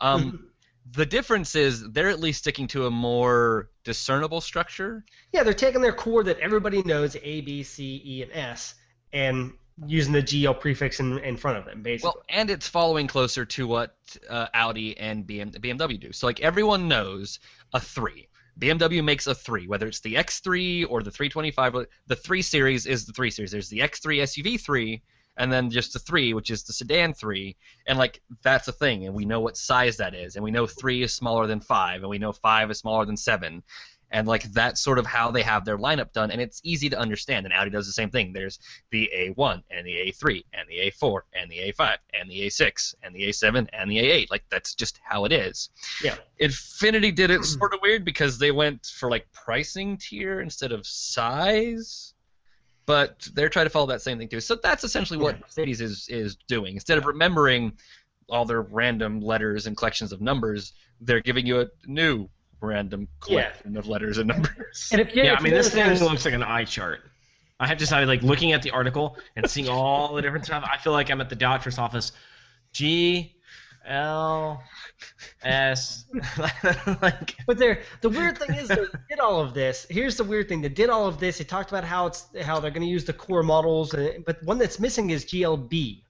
Um, the difference is they're at least sticking to a more discernible structure. yeah, they're taking their core that everybody knows, A, B, C, E, and S, and using the GL prefix in, in front of them, basically. Well, and it's following closer to what uh, Audi and BM, BMW do. So like everyone knows a three. BMW makes a three, whether it's the X3 or the 325. The three series is the three series. There's the X3 SUV three, and then just the three, which is the sedan three, and like that's a thing, and we know what size that is, and we know three is smaller than five, and we know five is smaller than seven, and like that's sort of how they have their lineup done, and it's easy to understand. And Audi does the same thing. There's the A1 and the A3 and the A4 and the A5 and the A6 and the A7 and the A8. Like that's just how it is. Yeah. Infiniti did it sort of weird because they went for like pricing tier instead of size. But they're trying to follow that same thing too. So that's essentially what Yeah. Mercedes is is doing. Instead of remembering all their random letters and collections of numbers, they're giving you a new random Yeah. collection of letters and numbers. And if you, Yeah, if I mean this thing notice- looks like an eye chart. I have decided, like looking at the article and seeing all the different stuff, I feel like I'm at the doctor's office. G, L, S, like But there, the weird thing is, they did all of this. Here's the weird thing: they did all of this. They talked about how it's how they're going to use the core models, and, but one that's missing is GLB.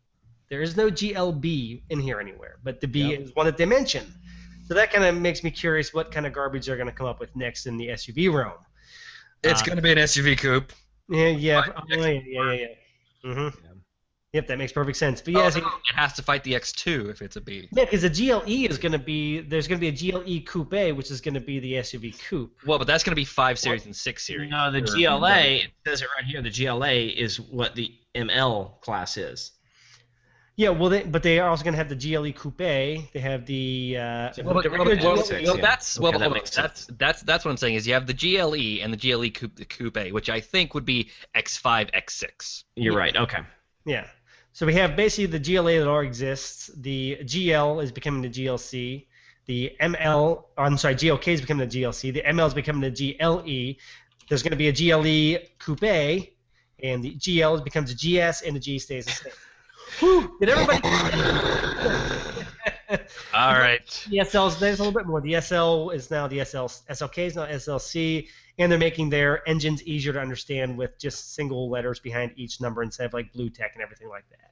There is no GLB in here anywhere, but the B Yep. is one that they mentioned. So that kind of makes me curious what kind of garbage they're going to come up with next in the SUV realm. It's Uh, going to be an SUV coupe. Yeah, yeah, Right, oh, yeah, yeah, yeah. yeah. hmm Yeah. Yep, that makes perfect sense. But Oh, yeah, no, it has to fight the X2 if it's a B. yeah, because the GLE is going to be there's going to be a GLE Coupe, which is going to be the SUV coupe. Well, but that's going to be five series and six series. no, the Or- GLA it says it right here. The GLA is what the ML class is. Yeah, well, they, but they are also going to have the GLE Coupe. They have the. Uh, Well, but- regular well, well, GLE, well, that's well, Okay, that hold makes sense. that's that's that's what I'm saying is you have the GLE and the GLE coupe, the coupe, which I think would be X5, X6. You're right. Okay. Yeah. So we have basically the GLA that already exists. The GL is becoming the GLC. The ML, I'm sorry, GLK is becoming the GLC. The ML is becoming the GLE. There's going to be a GLE Coupe, and the GL becomes a GS, and the G stays the same. Whew, did everybody? All right. The SLs, there's a little bit more. The SL is now the SL, SLK is now SLC, and they're making their engines easier to understand with just single letters behind each number instead of like blue tech and everything like that.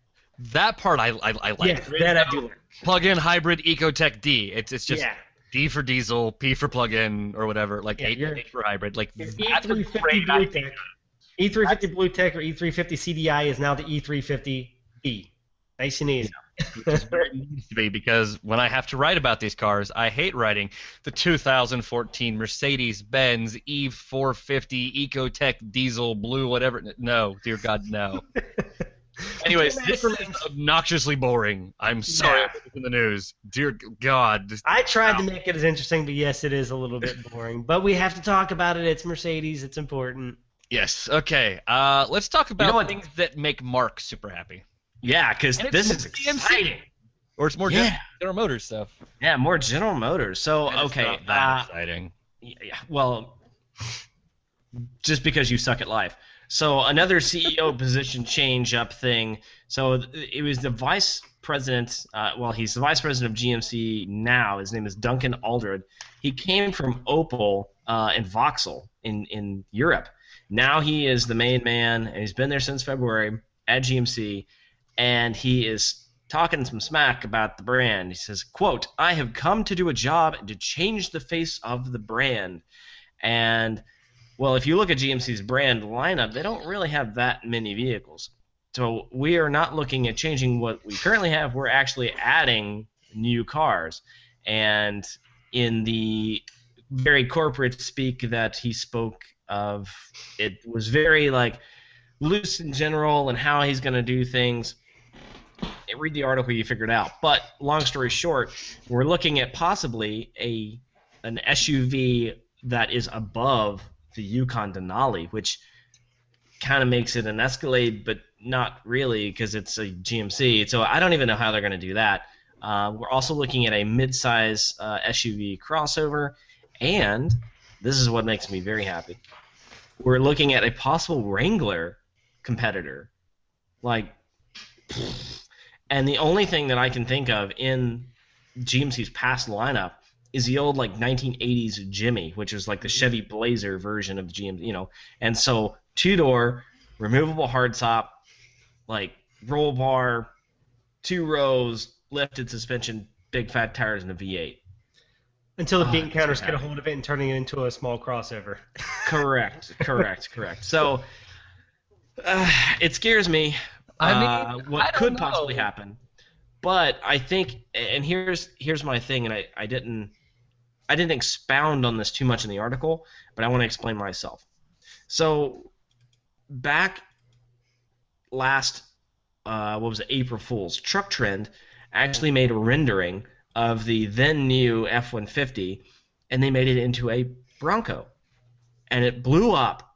That part I I, I like. yeah, that I do like. Plug-in hybrid Ecotech D. It's it's just yeah. D for diesel, P for plug-in, or whatever. Like Yeah, H, for hybrid. Like that's a E350 great Blue idea. Tech, E350 Blue Tech or E350 CDI is now the E E350B. Nice and easy. It needs to be because when I have to write about these cars, I hate writing the 2014 Mercedes-Benz E450 Ecotech diesel blue whatever. No, dear God, no. Anyways, this is obnoxiously boring. I'm sorry Yeah. I put this in the news. Dear God, I tried to make it as interesting, but yes, it is a little bit boring. But we have to talk about it. It's Mercedes. It's important. yes. Okay, uh, let's talk about know things that make Mark super happy, Yeah, because this is GMC. exciting. or it's more Yeah. General- General Motors stuff. Yeah, more General Motors. So And it's okay, not that uh, exciting. yeah, well, just because you suck at life. So another CEO position change up thing. So it was the vice president. Uh, well, he's the vice president of GMC now. His name is Duncan Aldred. He came from Opel uh, and Vauxhall in in Europe. Now he is the main man, and he's been there since February at GMC, and he is talking some smack about the brand. He says, "quote I have come to do a job and to change the face of the brand." And well, if you look at GMC's brand lineup, they don't really have that many vehicles. So we are not looking at changing what we currently have. We're actually adding new cars. And in the very corporate speak that he spoke of, it was very like loose in general and how he's going to do things. Read the article, you figure it out. But long story short, we're looking at possibly a an SUV that is above the Yukon Denali, which kind of makes it an Escalade, but not really because it's a GMC. So I don't even know how they're going to do that. Uh, we're also looking at a mid-size uh, SUV crossover, and this is what makes me very happy. We're looking at a possible Wrangler competitor, like, and the only thing that I can think of in GMC's past lineup is the old like 1980s Jimmy, which was like the Chevy Blazer version of the GM, you know. And so two door, removable hardtop, like roll bar, two rows, lifted suspension, big fat tires, and a V8. Until the Oh, counters get a hold of it and turning it into a small crossover. Correct, correct, correct. So uh, it scares me. I mean, uh, what I could possibly happen? But I think, and here's here's my thing, and I, I didn't I didn't expound on this too much in the article, but I want to explain myself. So back last uh, what was it April Fools Truck Trend actually made a rendering of the then new F150, and they made it into a Bronco, and it blew up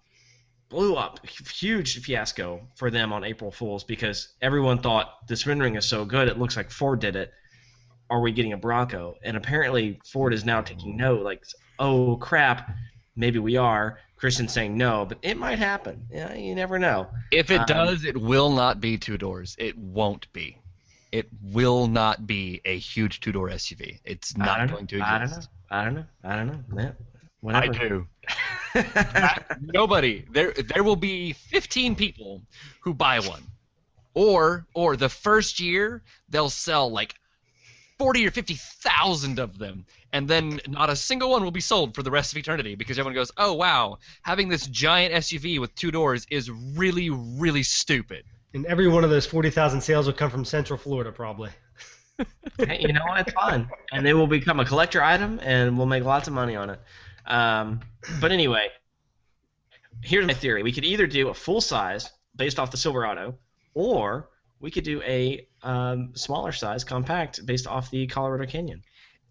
blew up huge fiasco for them on April Fools because everyone thought this rendering is so good it looks like Ford did it. Are we getting a Bronco? And apparently Ford is now taking note, like, oh crap, maybe we are. Christian's saying no, but it might happen. Yeah, you never know. If it Um, does, it will not be two doors. It won't be. It will not be a huge two door SUV. It's not going know. to exist. I don't know. I don't know. I don't know. Yeah, I whatever. do. Nobody. There there will be 15 people who buy one. Or or the first year they'll sell like 40 or 50,000 of them and then not a single one will be sold for the rest of eternity because everyone goes, "Oh wow, having this giant SUV with two doors is really really stupid." And every one of those 40,000 sales will come from Central Florida, probably. Hey, you know what? It's fun, and it will become a collector item, and we'll make lots of money on it. Um, but anyway, here's my theory: we could either do a full size based off the Silverado, or we could do a um, smaller size compact based off the Colorado Canyon.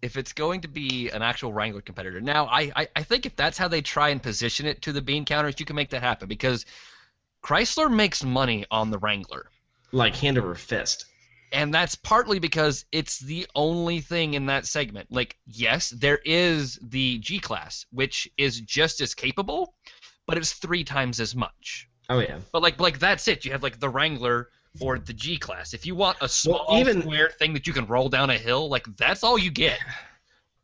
if it's going to be an actual Wrangler competitor. Now, I, I, I think if that's how they try and position it to the bean counters, you can make that happen because Chrysler makes money on the Wrangler. Like hand over fist. And that's partly because it's the only thing in that segment. Like, yes, there is the G Class, which is just as capable, but it's three times as much. Oh yeah. But like like that's it. You have like the Wrangler or the G class. If you want a small even- square thing that you can roll down a hill, like that's all you get.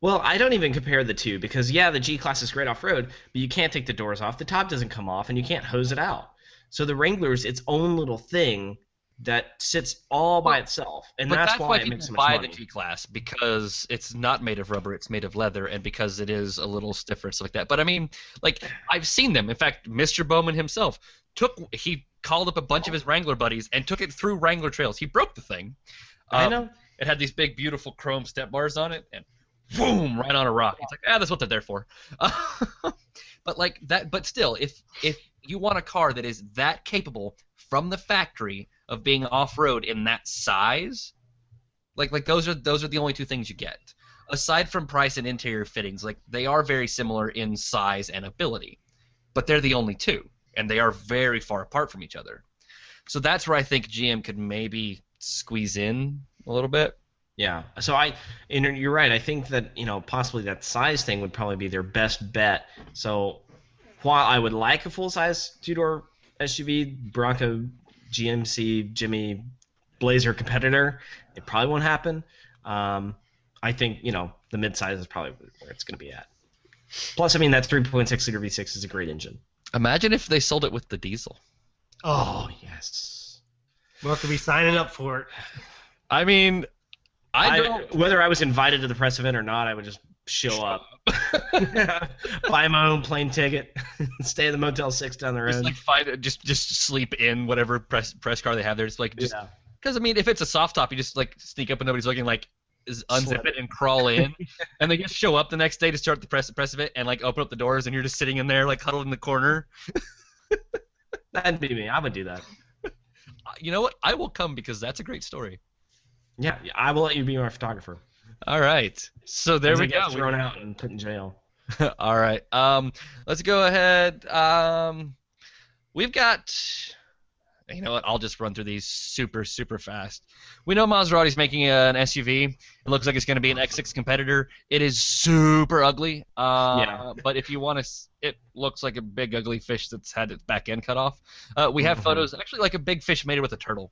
Well, I don't even compare the two because yeah, the G class is great off road, but you can't take the doors off, the top doesn't come off, and you can't hose it out. So the Wrangler's its own little thing that sits all by itself, and that's, that's, why, why it makes so much buy money. the G class because it's not made of rubber, it's made of leather, and because it is a little stiffer and stuff like that. But I mean, like I've seen them. In fact, Mr. Bowman himself took he called up a bunch of his Wrangler buddies and took it through Wrangler trails. He broke the thing. I Um, know. It had these big, beautiful chrome step bars on it, and boom, right on a rock. It's like, ah, that's what they're there for. but like that, but still, if if you want a car that is that capable from the factory of being off road in that size, like like those are those are the only two things you get. Aside from price and interior fittings, like they are very similar in size and ability, but they're the only two, and they are very far apart from each other. So that's where I think GM could maybe squeeze in a little bit. Yeah. So I, and you're right. I think that you know possibly that size thing would probably be their best bet. So while I would like a full size two door SUV Bronco GMC Jimmy Blazer competitor, it probably won't happen. Um, I think you know the midsize is probably where it's going to be at. Plus, I mean that 3.6 liter V6 is a great engine. Imagine if they sold it with the diesel. Oh, yes. we'll have to be signing up for it. I mean, I I, don't. whether I was invited to the press event or not, I would just show up, buy my own plane ticket, stay at the Motel Six down the road. Just like find, just just sleep in whatever press press car they have there. Just like just yeah. because I mean, if it's a soft top, you just like sneak up and nobody's looking, like is unzip it and crawl in, and they just show up the next day to start the press press of it and like open up the doors and you're just sitting in there like huddled in the corner. That'd be me. I would do that. You know what? I will come because that's a great story. Yeah, I will let you be my photographer. All right, so there we go. Thrown out and put in jail. All right. Um, let's go ahead. Um, we've got. You know what? I'll just run through these super, super fast. We know Maserati's making an SUV. It looks like it's going to be an X6 competitor. It is super ugly. Uh, Yeah. But if you want to, it looks like a big ugly fish that's had its back end cut off. Uh, we have Mhm. photos, actually like a big fish mated with a turtle.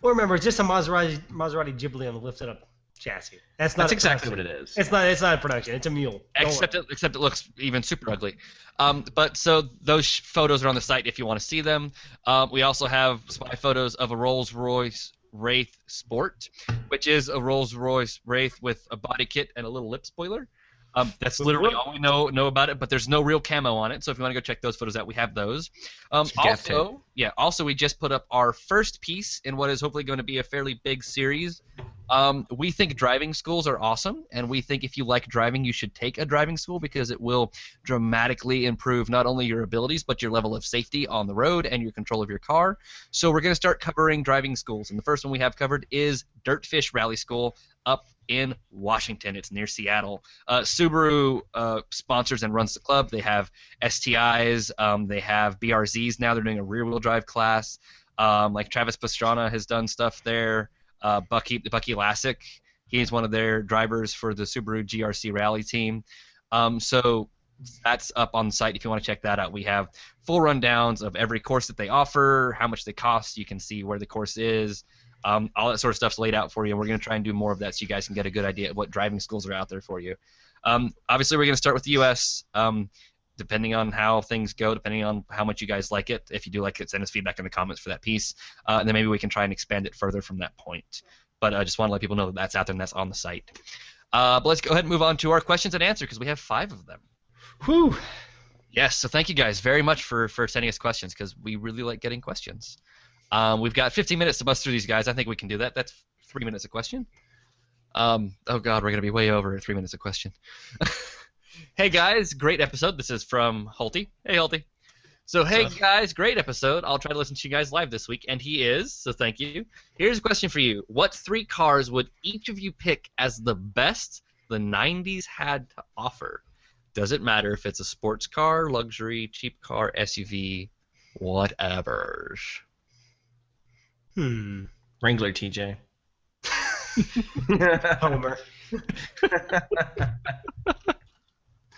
Well, remember, it's just a Maserati Maserati Ghibli on the lifted up chassis. That's not That's exactly production. what it is. It's not. It's not a production. It's a mule. Don't except worry. it, except it looks even super ugly. Um, but so those sh- photos are on the site if you want to see them. Um, we also have spy photos of a Rolls Royce Wraith Sport, which is a Rolls Royce Wraith with a body kit and a little lip spoiler. Um, that's literally all we know know about it, but there's no real camo on it. So if you want to go check those photos out, we have those. Um, also, yeah, also we just put up our first piece in what is hopefully going to be a fairly big series. Um, we think driving schools are awesome, and we think if you like driving, you should take a driving school because it will dramatically improve not only your abilities but your level of safety on the road and your control of your car. So we're going to start covering driving schools, and the first one we have covered is Dirtfish Rally School up in Washington. It's near Seattle. Uh, Subaru uh, sponsors and runs the club. They have STIs. Um, they have BRZs now. They're doing a rear-wheel drive class. Um, like Travis Pastrana has done stuff there. Uh, Bucky Bucky Lasek, he's one of their drivers for the Subaru GRC Rally team. Um, so that's up on the site if you want to check that out. We have full rundowns of every course that they offer, how much they cost. You can see where the course is. Um, all that sort of stuff's laid out for you, and we're going to try and do more of that so you guys can get a good idea of what driving schools are out there for you. Um, obviously, we're going to start with the U.S. Um, depending on how things go, depending on how much you guys like it. If you do like it, send us feedback in the comments for that piece, uh, and then maybe we can try and expand it further from that point. But I just want to let people know that that's out there and that's on the site. Uh, but let's go ahead and move on to our questions and answers because we have five of them. Whew. Yes, so thank you guys very much for for sending us questions because we really like getting questions. Um, we've got 15 minutes to bust through these guys. I think we can do that. That's three minutes a question. Um, oh God, we're gonna be way over three minutes a question. hey guys, great episode. This is from Hulty. Hey Hulty. So hey guys, great episode. I'll try to listen to you guys live this week, and he is. So thank you. Here's a question for you: What three cars would each of you pick as the best the '90s had to offer? Does it matter if it's a sports car, luxury, cheap car, SUV, whatever? Hmm. Wrangler TJ. Homer.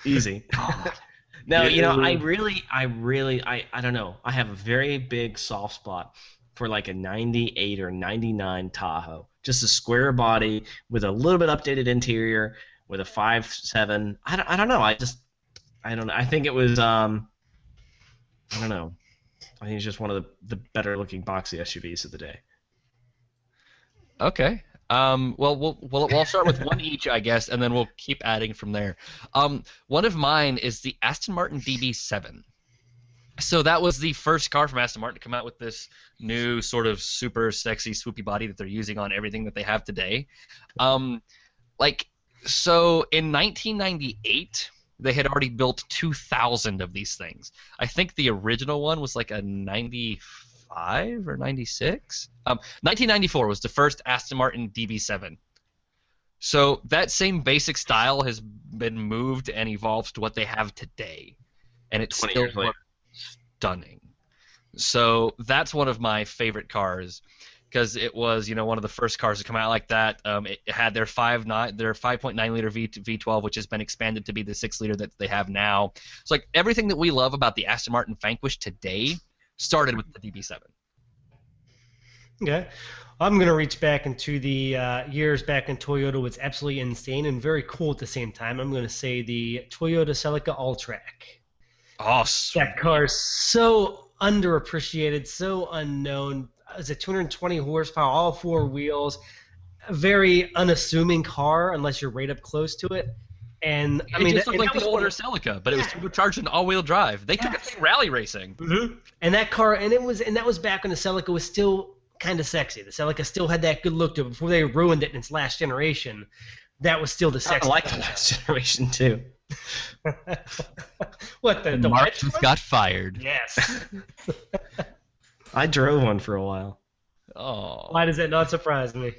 Easy. no, you know, I really, I really, I, I don't know. I have a very big soft spot for like a 98 or 99 Tahoe. Just a square body with a little bit updated interior with a 5.7. I don't, I don't know. I just, I don't know. I think it was, um, I don't know. I think it's just one of the, the better looking boxy SUVs of the day. Okay. Um, well, we'll we'll we'll start with one each, I guess, and then we'll keep adding from there. Um, one of mine is the Aston Martin DB7. So that was the first car from Aston Martin to come out with this new sort of super sexy swoopy body that they're using on everything that they have today. Um, like so in 1998 they had already built 2,000 of these things. I think the original one was like a 95 or 96. Um, 1994 was the first Aston Martin DB7. So that same basic style has been moved and evolved to what they have today, and it's still stunning. So that's one of my favorite cars because it was you know one of the first cars to come out like that. Um, it had their five nine their 5.9 liter V V12, which has been expanded to be the six liter that they have now. So like everything that we love about the Aston Martin Vanquish today started with the DB7. Okay. I'm going to reach back into the uh, years back in Toyota was absolutely insane and very cool at the same time. I'm going to say the Toyota Celica All-Trac. Oh, sweet. That car is so underappreciated, so unknown. It's a 220 horsepower, all four wheels. A very unassuming car unless you're right up close to it. And I it mean, just that- looked and like that the was older Celica, but it was supercharged and all-wheel drive. They took it Yes. to rally racing. Mhm. And that car, and it was, and that was back when the Celica was still kind of sexy. The Celica still had that good look to it before they ruined it in its last generation. That was still the sexy. I sexy. like the last generation too. what the, the Mark white just got fired. Yes. I drove one for a while. Oh, Why does that not surprise me?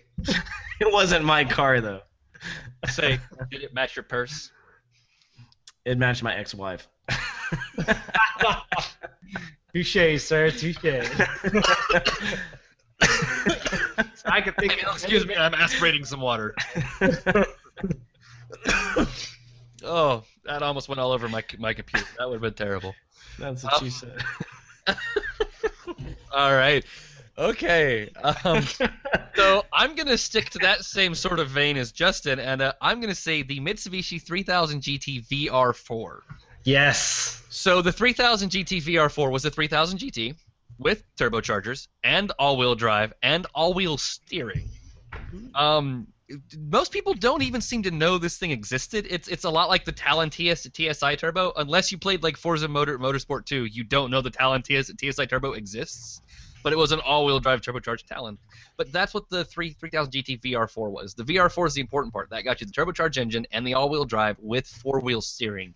It wasn't my car though. say, did it match your purse? It matched my ex-wife. Touche, sir. Touche. I could think. of Excuse me, I'm aspirating some water. Oh, that almost went all over my my computer. That would have been terrible. That's what oh. she said. All right. Okay. Um, so I'm gonna stick to that same sort of vein as Justin, and uh, I'm gonna say the Mitsubishi 3000 GT VR4. Yes. So the 3000 GT VR4 was the 3000 GT with turbochargers and all-wheel drive and all-wheel steering. Um, most people don't even seem to know this thing existed. It's it's a lot like the Talon TS TSI Turbo. Unless you played like Forza Motor Motorsport 2, you don't know the Talon TS TSI Turbo exists. But it was an all-wheel drive turbocharged Talon. But that's what the 3 3000 GT VR4 was. The VR4 is the important part. That got you the turbocharged engine and the all-wheel drive with four-wheel steering.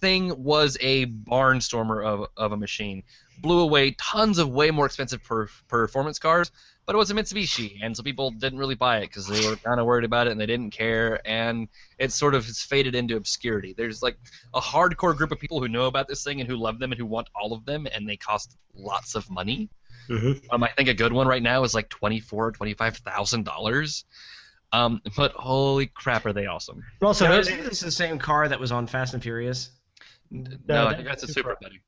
Thing was a barnstormer of, of a machine. Blew away tons of way more expensive per, performance cars, but it was a Mitsubishi, and so people didn't really buy it because they were kind of worried about it and they didn't care, and it sort of has faded into obscurity. There's like a hardcore group of people who know about this thing and who love them and who want all of them, and they cost lots of money. Mm-hmm. Um, I think a good one right now is like twenty four, twenty five thousand dollars. Um, but holy crap, are they awesome? Also, So isn't this the same car that was on Fast and Furious? No, No, I think that's a super Supra. buddy.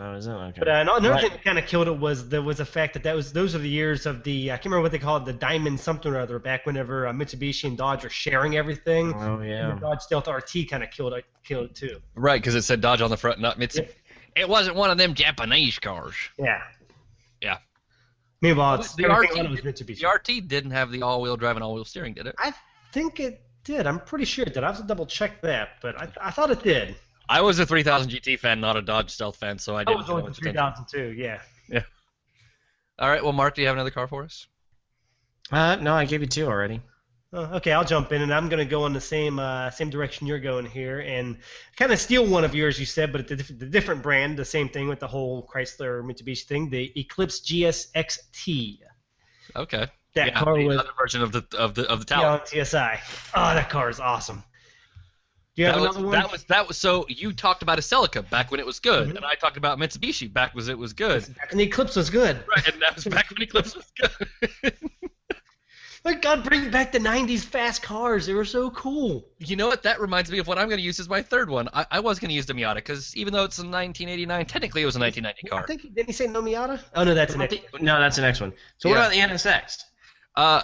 Oh, is it? Okay. But uh, another Right. thing that kind of killed it was there was the fact that that was those are the years of the I can't remember what they called it the Diamond something or other back whenever uh, Mitsubishi and Dodge were sharing everything. oh And yeah. the Dodge Stealth RT kind of killed it killed it too. Right, because it said Dodge on the front, not Mitsubishi. Yep. It wasn't one of them Japanese cars. Yeah. Yeah. Meanwhile, it's, The RT on it was Mitsubishi. The RT didn't have the all-wheel drive and all-wheel steering, did it? I think it did. I'm pretty sure it did. I have to double check that, but I, I thought it did. I was a 3000 GT fan, not a Dodge Stealth fan, so I I didn't. was only the much attention. 3002. Yeah. All right, well, Mark, do you have another car for us? Uh, no, I gave you two already. Oh, okay, I'll jump in, and I'm going to go in the same uh, same direction you're going here, and kind of steal one of yours. You said, but the, diff- the different brand, the same thing with the whole Chrysler Mitsubishi thing, the Eclipse GS XT. Okay. That yeah, car the was other version of the of the of the yeah, Talon. TSI. Oh, that car is awesome. Do you have that, was, another one? that was that was so you talked about a Celica back when it was good, Mhm. and I talked about Mitsubishi back when it was good. and the Eclipse was good. Right, and that was back when Eclipse was good. Like God, bring back the '90s fast cars. They were so cool. You know what? That reminds me of what I'm going to use as my third one. I, I was going to use the Miata because even though it's a 1989, technically it was a 1990 I car. think didn't he say no Miata? Oh no, that's an X. No, that's the next one. So what about the NSX? Uh,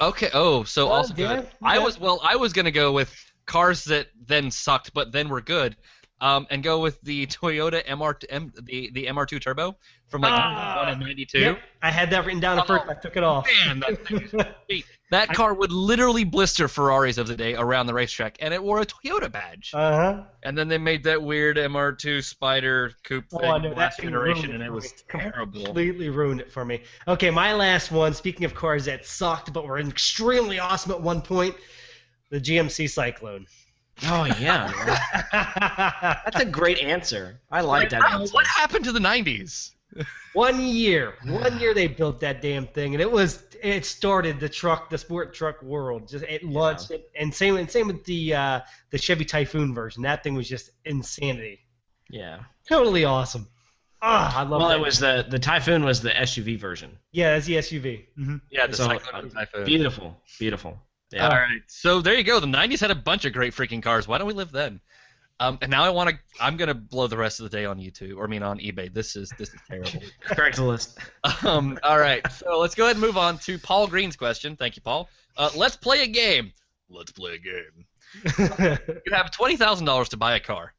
okay. Oh, so Oh, also yeah, good. I was well. I was going to go with cars that then sucked, but then were good. Um, and go with the Toyota MR M, the the MR2 Turbo from like Ah. 91 and 92. Yep, I had that written down at first. Oh, I took it off. Man, that thing is sweet. That car would literally blister Ferraris of the day around the racetrack, and it wore a Toyota badge. Uh huh. And then they made that weird MR2 Spyder coupe Oh, thing last generation, and it it was terrible. Completely ruined it for me. Okay, my last one. Speaking of cars that sucked but were extremely awesome at one point, the GMC Syclone. Oh yeah, that's a great answer. I like that answer. What happened to the 90s? one year, one year they built that damn thing, and it was it started the truck, the sport truck world. Just it launched it, and same and same with the uh, the Chevy Typhoon version. That thing was just insanity. Yeah. Totally awesome. Ah, I love Well, that. it was the the Typhoon was the SUV version. yeah, that's the SUV. hmm Yeah, the So, Syclone uh, Typhoon. Beautiful, beautiful. Yeah. All right, so there you go. The '90s had a bunch of great freaking cars. Why don't we live then? Um, and now I want to. I'm gonna blow the rest of the day on YouTube, or I mean on eBay. This is this is terrible. Craigslist. um, all right, so let's go ahead and move on to Paul Green's question. Thank you, Paul. Uh, let's play a game. Let's play a game. You have twenty thousand dollars to buy a car,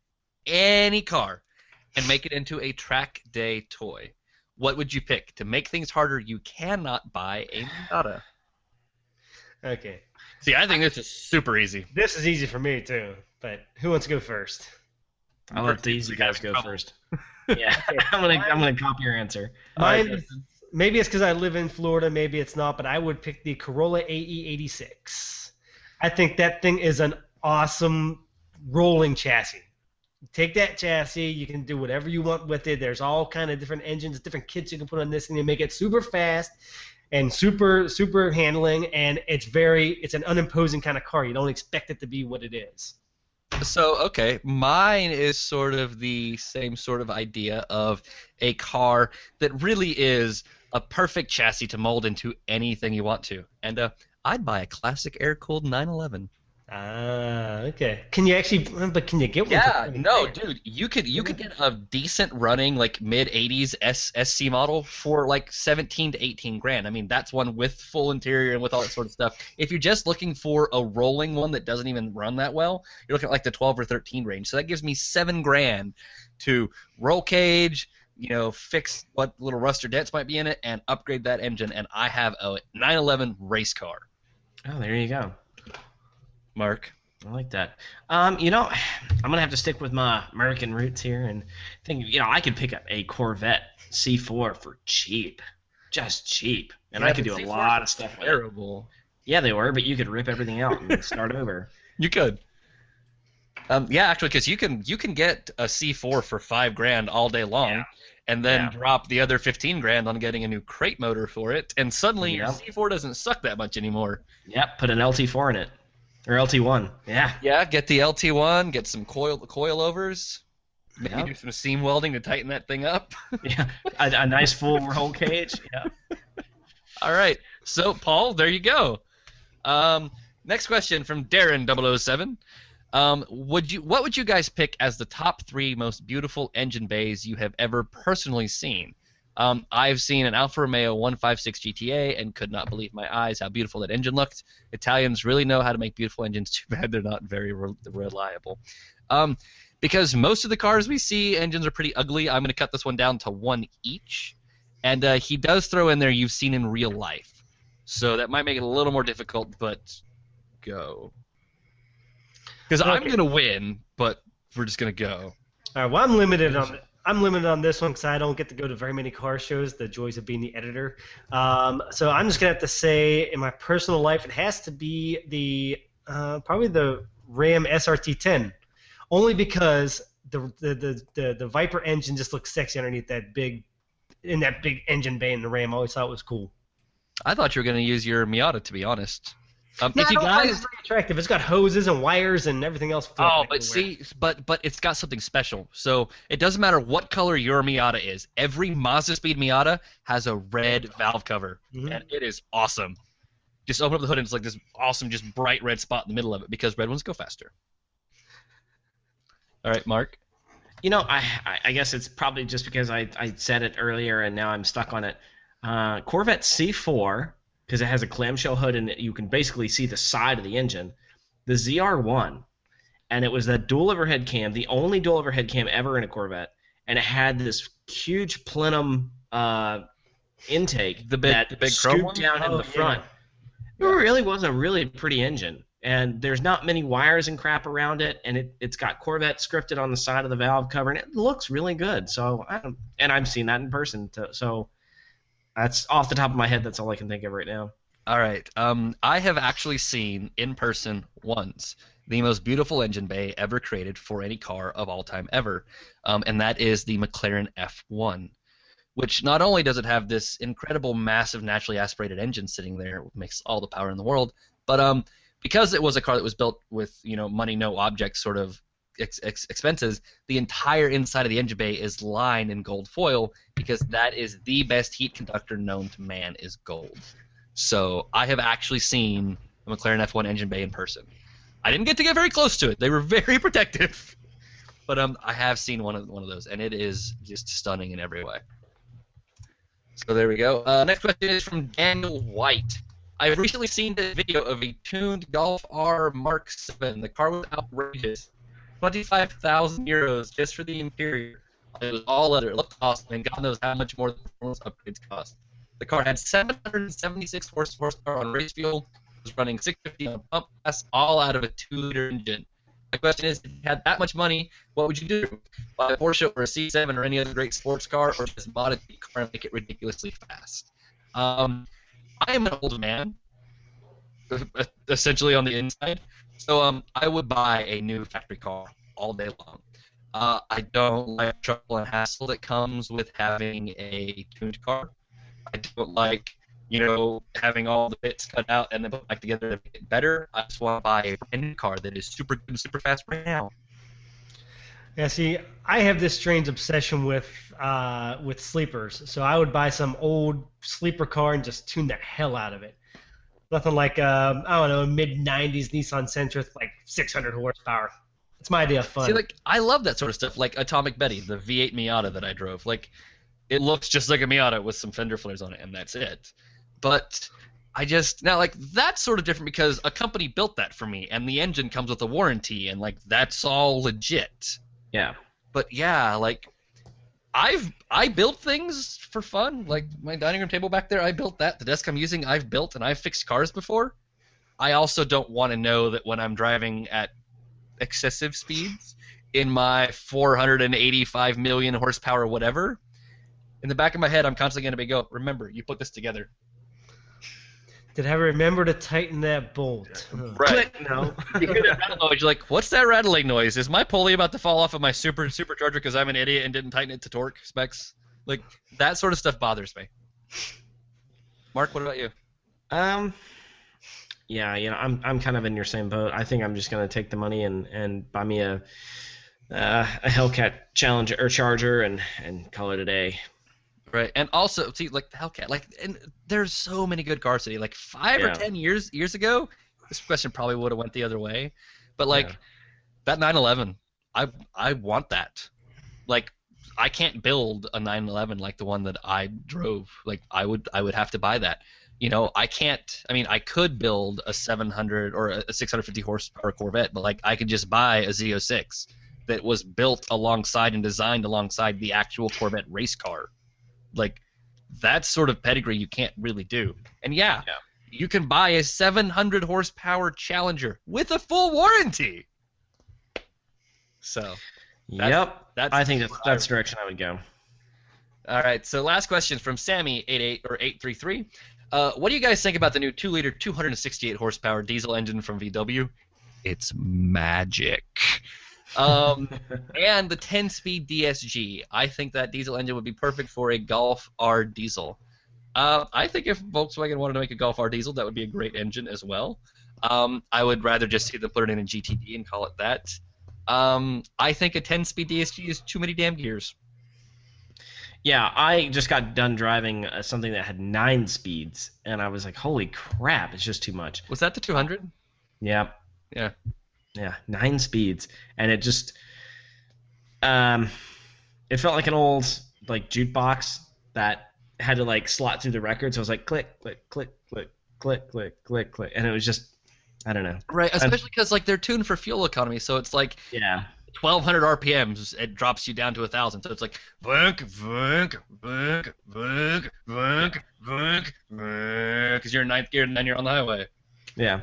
any car, and make it into a track day toy. What would you pick? To make things harder, you cannot buy a Miata. okay, See, I think this is super easy. this is easy for me too. But who wants to go first? I'll let the easy guys go first. Yeah, I'm gonna I'm gonna copy your answer. Mine right, is, maybe it's because I live in Florida, maybe it's not, but I would pick the Corolla AE86. I think that thing is an awesome rolling chassis. Take that chassis, you can do whatever you want with it. There's all kind of different engines, different kits you can put on this, and you make it super fast and super super handling. And it's very, it's an unimposing kind of car. You don't expect it to be what it is. So okay, mine is sort of the same sort of idea of a car that really is a perfect chassis to mold into anything you want to, and uh, I'd buy a classic air-cooled 911. Ah, okay. Can you actually? But can you get one? Yeah, for- no, dude, you could you could get a decent running like mid 80s S, SC model for like 17 to 18 grand. I mean, that's one with full interior and with all that sort of stuff. If you're just looking for a rolling one that doesn't even run that well, you're looking at like the 12 or 13 range. So that gives me seven grand to roll cage, you know, fix what little rust or dents might be in it, and upgrade that engine, and I have a 911 race car. Oh, there you go. Mark. I like that. Um, you know, I'm gonna have to stick with my American roots here and think. You know, I could pick up a Corvette C4 for cheap, just cheap, and I could but do a C4s lot of stuff with it. Terrible. Yeah, they were, but you could rip everything out and start over. You could. Um, yeah, actually, because you can you can get a C4 for five grand all day long, Yeah. and then Yeah. drop the other fifteen grand on getting a new crate motor for it, and suddenly your C4 doesn't suck that much anymore. Yep, put an LT4 in it, or LT1. Yeah, Yeah, get the LT1, get some coil coilovers, maybe Yep. do some seam welding to tighten that thing up. yeah, a, a nice full roll cage. Yeah. All right, so Paul, there you go. Um, next question from Darren 007. Um, would you what would you guys pick as the top three most beautiful engine bays you have ever personally seen? Um, I've seen an Alfa Romeo 156 GTA and could not believe my eyes how beautiful that engine looked. Italians really know how to make beautiful engines. Too bad they're not very re- reliable. Um, because most of the cars we see engines are pretty ugly. I'm going to cut this one down to one each, and uh, he does throw in there you've seen in real life, so that might make it a little more difficult. But go, because I'm going to win, but we're just going to go. All right. Well, I'm limited on I'm limited on this one because I don't get to go to very many car shows. The joys of being the editor. Um, so I'm just gonna have to say, in my personal life, it has to be the uh, probably the Ram SRT10, only because the the, the the the Viper engine just looks sexy underneath that big in that big engine bay in the Ram. I always thought it was cool. I thought you were to use your Miata, to be honest. Um, No, if you don't find guys, very attractive. It's got hoses and wires and everything else. oh, but see, but but it's got something special. So it doesn't matter what color your Miata is. Every Mazda Speed Miata has a red valve cover, Mhm. and it is awesome. Just open up the hood and it's like this awesome, just bright red spot in the middle of it because red ones go faster. All right, Mark. You know, I I- I guess it's probably just because I, I said it earlier and now I'm stuck on it. Uh, Corvette C4 because it has a clamshell hood and you can basically see the side of the engine. The ZR1, and it was that dual overhead cam, the only dual overhead cam ever in a Corvette, and it had this huge plenum uh, intake The big- that the big scooped one? down in Oh, the yeah. front. It really was a really pretty engine, and there's not many wires and crap around it, and it, it's got Corvette scripted on the side of the valve cover, and it looks really good. So, I don't, and I've seen that in person. To, so, that's off the top of my head. That's all I can think of right now. All right. Um, I have actually seen in person once the most beautiful engine bay ever created for any car of all time ever, um, and that is the McLaren F1. Which not only does it have this incredible, massive, naturally aspirated engine sitting there, which makes all the power in the world, but um, because it was a car that was built with you know money, no object sort of ex- ex- expenses, the entire inside of the engine bay is lined in gold foil because that is the best heat conductor known to man is gold. So I have actually seen the McLaren F1 engine bay in person. I didn't get to get very close to it; they were very protective. But um, I have seen one of one of those, and it is just stunning in every way. So there we go. Uh, next question is from Daniel White. I've recently seen a video of a tuned Golf R Mark 7. The car was outrageous. 25,000 euros just for the interior. It was all leather. It looked awesome, and God knows how much more the performance upgrades cost. The car had 776 horse horsepower on race fuel. Was running 650 on pump gas, all out of a two-liter engine. My question is, if you had that much money, what would you do? Buy a Porsche or a C7 or any other great sports car, or just mod a car and make it ridiculously fast? Um, I am an old man, essentially on the inside, so um, I would buy a new factory car all day long. Uh, I don't like trouble and hassle that comes with having a tuned car. I don't like, you know, having all the bits cut out and then put back together to it better. I just want to buy a brand new car that is super good super fast right now. Yeah, see, I have this strange obsession with uh, with sleepers. So I would buy some old sleeper car and just tune the hell out of it. Nothing like um, I don't know, mid '90s Nissan Sentra with like 600 horsepower. It's my idea of fun. See, like I love that sort of stuff, like Atomic Betty, the V8 Miata that I drove. Like, it looks just like a Miata with some fender flares on it, and that's it. But I just now like that's sort of different because a company built that for me, and the engine comes with a warranty, and like that's all legit. Yeah. But yeah, like I've I built things for fun. Like my dining room table back there, I built that. The desk I'm using, I've built, and I've fixed cars before. I also don't want to know that when I'm driving at excessive speeds in my 485 million horsepower whatever, in the back of my head I'm constantly going to be go, remember, you put this together. Did I remember to tighten that bolt? Right. Click. No. You hear that rattle noise, you're like, what's that rattling noise? Is my pulley about to fall off of my super supercharger because I'm an idiot and didn't tighten it to torque specs? Like that sort of stuff bothers me. Mark, what about you? Um, yeah, you know, I'm I'm kind of in your same boat. I think I'm just gonna take the money and and buy me a uh, a Hellcat Challenger or Charger and and call it a day. Right, and also see like the Hellcat, like and there's so many good cars today. Like five or ten years years ago, this question probably would have went the other way, but like Yeah. that 911, I I want that. Like I can't build a 911 like the one that I drove. Like I would I would have to buy that. You know, I can't. I mean, I could build a 700 or a 650 horsepower Corvette, but like I could just buy a Z06 that was built alongside and designed alongside the actual Corvette race car. Like that sort of pedigree you can't really do. And yeah, Yeah. you can buy a 700 horsepower Challenger with a full warranty. So That's- yep. that's I think that's that's the direction I would go. All right. So last question from Sammy eight eight or eight three three. Uh, what do you guys think about the new two liter, 268 horsepower diesel engine from VW? It's magic. Um, and the 10 speed DSG. I think that diesel engine would be perfect for a Golf R diesel. Uh, I think if Volkswagen wanted to make a Golf R diesel, that would be a great engine as well. Um, I would rather just see them put it in a GTD and call it that. Um, I think a 10 speed DSG is too many damn gears. Yeah, I just got done driving uh, something that had nine speeds, and I was like, "Holy crap! It's just too much." Was that the 200? Yeah. Yeah. Yeah, nine speeds, and it just, um, it felt like an old like jukebox that had to like slot through the records. I was like, click, click, click, click, click, click, click, click, and it was just, I don't know. Right, especially because like they're tuned for fuel economy, so it's like Yeah. 1200 RPMs, it drops you down to a thousand. So it's like vunk, vunk, vunk, vunk, vunk, vunk, because you're in ninth gear and then you're on the highway. Yeah.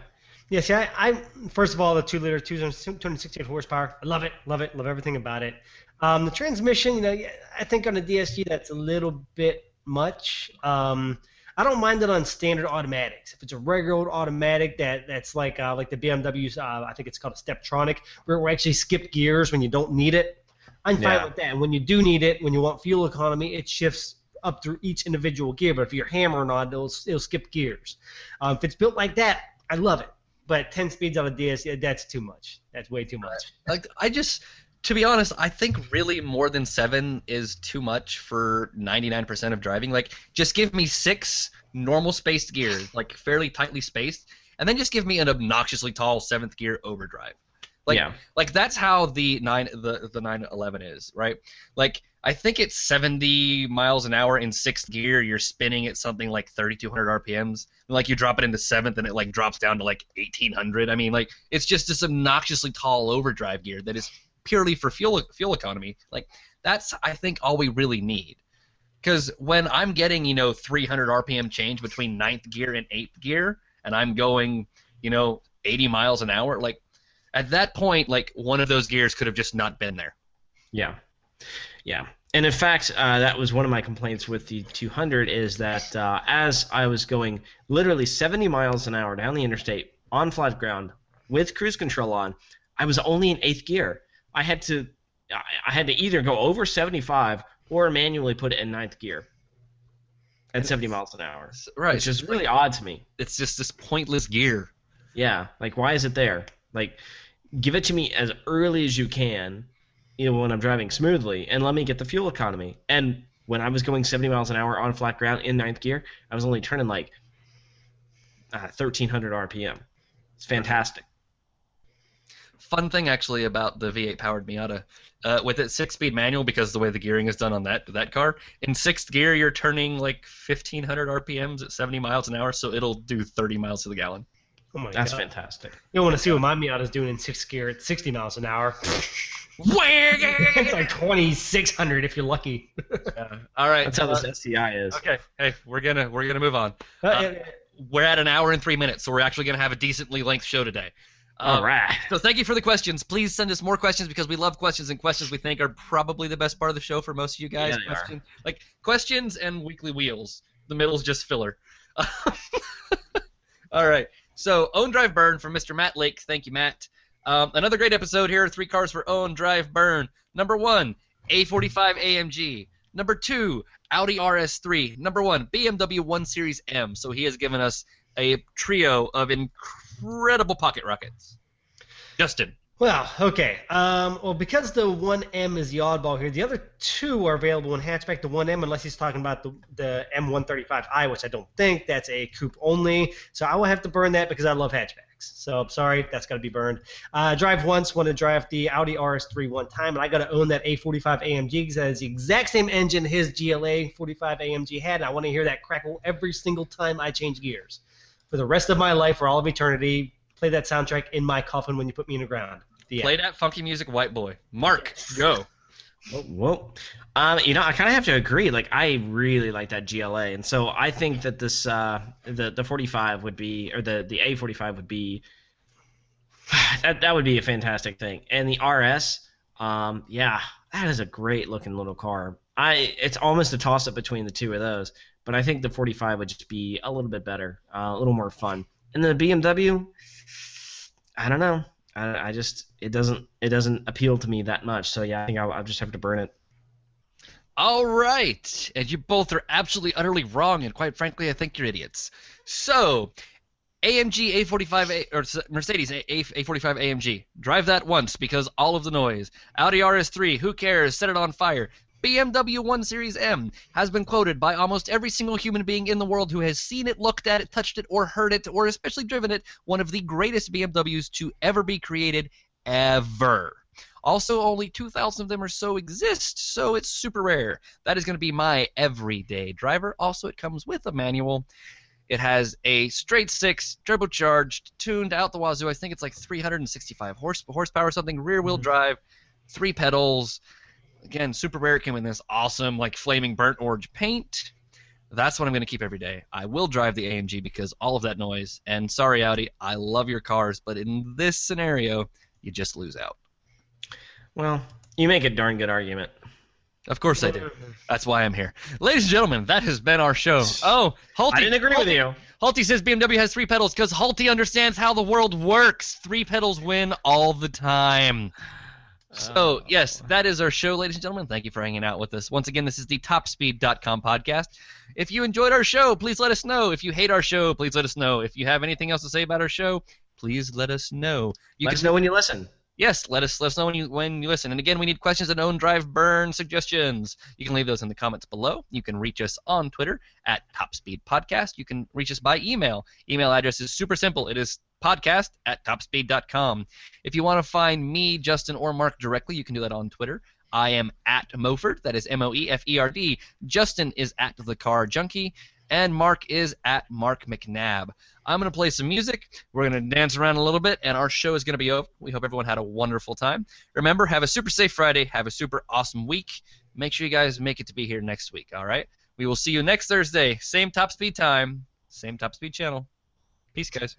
Yes, yeah, see, I, I first of all the two liter, 268 horsepower. I love it, love it, love everything about it. Um, the transmission, you know, I think on a DSG that's a little bit much. Um, I don't mind it on standard automatics. If it's a regular old automatic that that's like uh, like the BMW's, uh, I think it's called a Steptronic, where we actually skip gears when you don't need it. I'm fine with that. And when you do need it, when you want fuel economy, it shifts up through each individual gear. But if you're hammering on, it, it'll, it'll skip gears. Um, if it's built like that, I love it. But 10 speeds on a DS, yeah, that's too much. That's way too much. Uh, like I just, to be honest, I think really more than seven is too much for 99% of driving. Like just give me six normal spaced gears, like fairly tightly spaced, and then just give me an obnoxiously tall seventh gear overdrive. Like yeah. like that's how the nine the the 911 is right like i think it's 70 miles an hour in sixth gear you're spinning at something like 3200 rpms and like you drop it into seventh and it like drops down to like 1800 i mean like it's just this obnoxiously tall overdrive gear that is purely for fuel fuel economy. Like that's i think all we really need. Because when i'm getting you know 300 rpm change between ninth gear and eighth gear and i'm going you know 80 miles an hour like at that point, like one of those gears could have just not been there. Yeah, yeah. And in fact, uh, that was one of my complaints with the 200 is that uh, as I was going literally 70 miles an hour down the interstate on flat ground with cruise control on, I was only in eighth gear. I had to, I had to either go over 75 or manually put it in ninth gear at 70 miles an hour. Right. It's just really odd to me. It's just this pointless gear. Yeah, like why is it there? Like, give it to me as early as you can, you know, when I'm driving smoothly, and let me get the fuel economy. And when I was going 70 miles an hour on flat ground in ninth gear, I was only turning like uh, 1300 RPM. It's fantastic. Fun thing actually about the V8 powered Miata, uh, with its six-speed manual, because the way the gearing is done on that that car, in sixth gear you're turning like 1500 RPMs at 70 miles an hour, so it'll do 30 miles to the gallon. Oh my god. That's god. fantastic. You want to see what my Miata's doing in sixth gear at 60 miles an hour. it's like 2600 if you're lucky. Yeah. All right. That's how uh, this SCI is. Okay. Hey, we're gonna we're gonna move on. Uh, we're at an hour and three minutes, so we're actually going to have a decently length show today. All Um, right. So thank you for the questions. Please send us more questions because we love questions, and questions we think are probably the best part of the show for most of you guys. Yeah, they are. Like questions and weekly wheels. The middle's just filler. All right. So own drive burn from Mr. Matt Lake. Thank you, Matt. Um, another great episode here. Three cars for own drive burn. Number one, A45 AMG. Number two, Audi RS3. Number one, BMW 1 Series M. So he has given us a trio of incredible pocket rockets. Justin. Well, okay. Um, well, because the 1M is the oddball here, the other two are available in hatchback. The 1M, unless he's talking about the, the M135i, which I don't think that's a coupe only. So I will have to burn that because I love hatchbacks. So I'm sorry, that's got to be burned. Uh, drive once, want to drive the Audi RS3 one time, and I got to own that A45 AMG because that is the exact same engine his GLA 45 AMG had. And I want to hear that crackle every single time I change gears. For the rest of my life, for all of eternity, play that soundtrack in my coffin when you put me in the ground. The Play that funky music, white boy. Mark, go. Whoa, whoa. Um, you know, I kind of have to agree. Like, I really like that GLA, and so I think that this, uh, the the 45 would be, or the the A45 would be, that that would be a fantastic thing. And the RS, um, yeah, that is a great looking little car. I, it's almost a toss up between the two of those, but I think the 45 would just be a little bit better, uh, a little more fun. And the BMW, I don't know. I, I just it doesn't it doesn't appeal to me that much. So yeah, I think I'll, I'll just have to burn it. All right. And you both are absolutely, utterly wrong, and quite frankly, I think you're idiots. So, AMG A45 A, or Mercedes A, A, A45 AMG. Drive that once because all of the noise. Audi RS3, who cares? Set it on fire. BMW 1 Series M has been quoted by almost every single human being in the world who has seen it, looked at it, touched it, or heard it, or especially driven it. One of the greatest BMWs to ever be created, ever. Also, only 2,000 of them or so exist, so it's super rare. That is going to be my everyday driver. Also, it comes with a manual. It has a straight six, turbocharged, tuned out the wazoo. I think it's like 365 horse, horsepower or something, rear wheel mm-hmm. drive, three pedals. Again, super rare. It came in this awesome, like flaming burnt orange paint. That's what I'm going to keep every day. I will drive the AMG because all of that noise. And sorry, Audi, I love your cars, but in this scenario, you just lose out. Well, you make a darn good argument. Of course I do. That's why I'm here. Ladies and gentlemen, that has been our show. Oh, Halty. I didn't agree with you. Halty says BMW has three pedals because Halty understands how the world works. Three pedals win all the time. So, oh, yes, that is our show, ladies and gentlemen. Thank you for hanging out with us. Once again, this is the TopSpeed.com podcast. If you enjoyed our show, please let us know. If you hate our show, please let us know. If you have anything else to say about our show, please let us know. You Let can us know when you listen. Yes, let us let us know when you when you listen. And again, we need questions and own drive burn suggestions. You can leave those in the comments below. You can reach us on Twitter at Top Speed Podcast. You can reach us by email. Email address is super simple. It is podcast at topspeed.com. If you want to find me, Justin, or Mark directly, you can do that on Twitter. I am at Moford. That is M O E F E R D. Justin is at the Car Junkie, and Mark is at Mark McNabb. I'm going to play some music. We're going to dance around a little bit, and our show is going to be over. We hope everyone had a wonderful time. Remember, have a super safe Friday. Have a super awesome week. Make sure you guys make it to be here next week, all right? We will see you next Thursday. Same top speed time, same top speed channel. Peace, guys.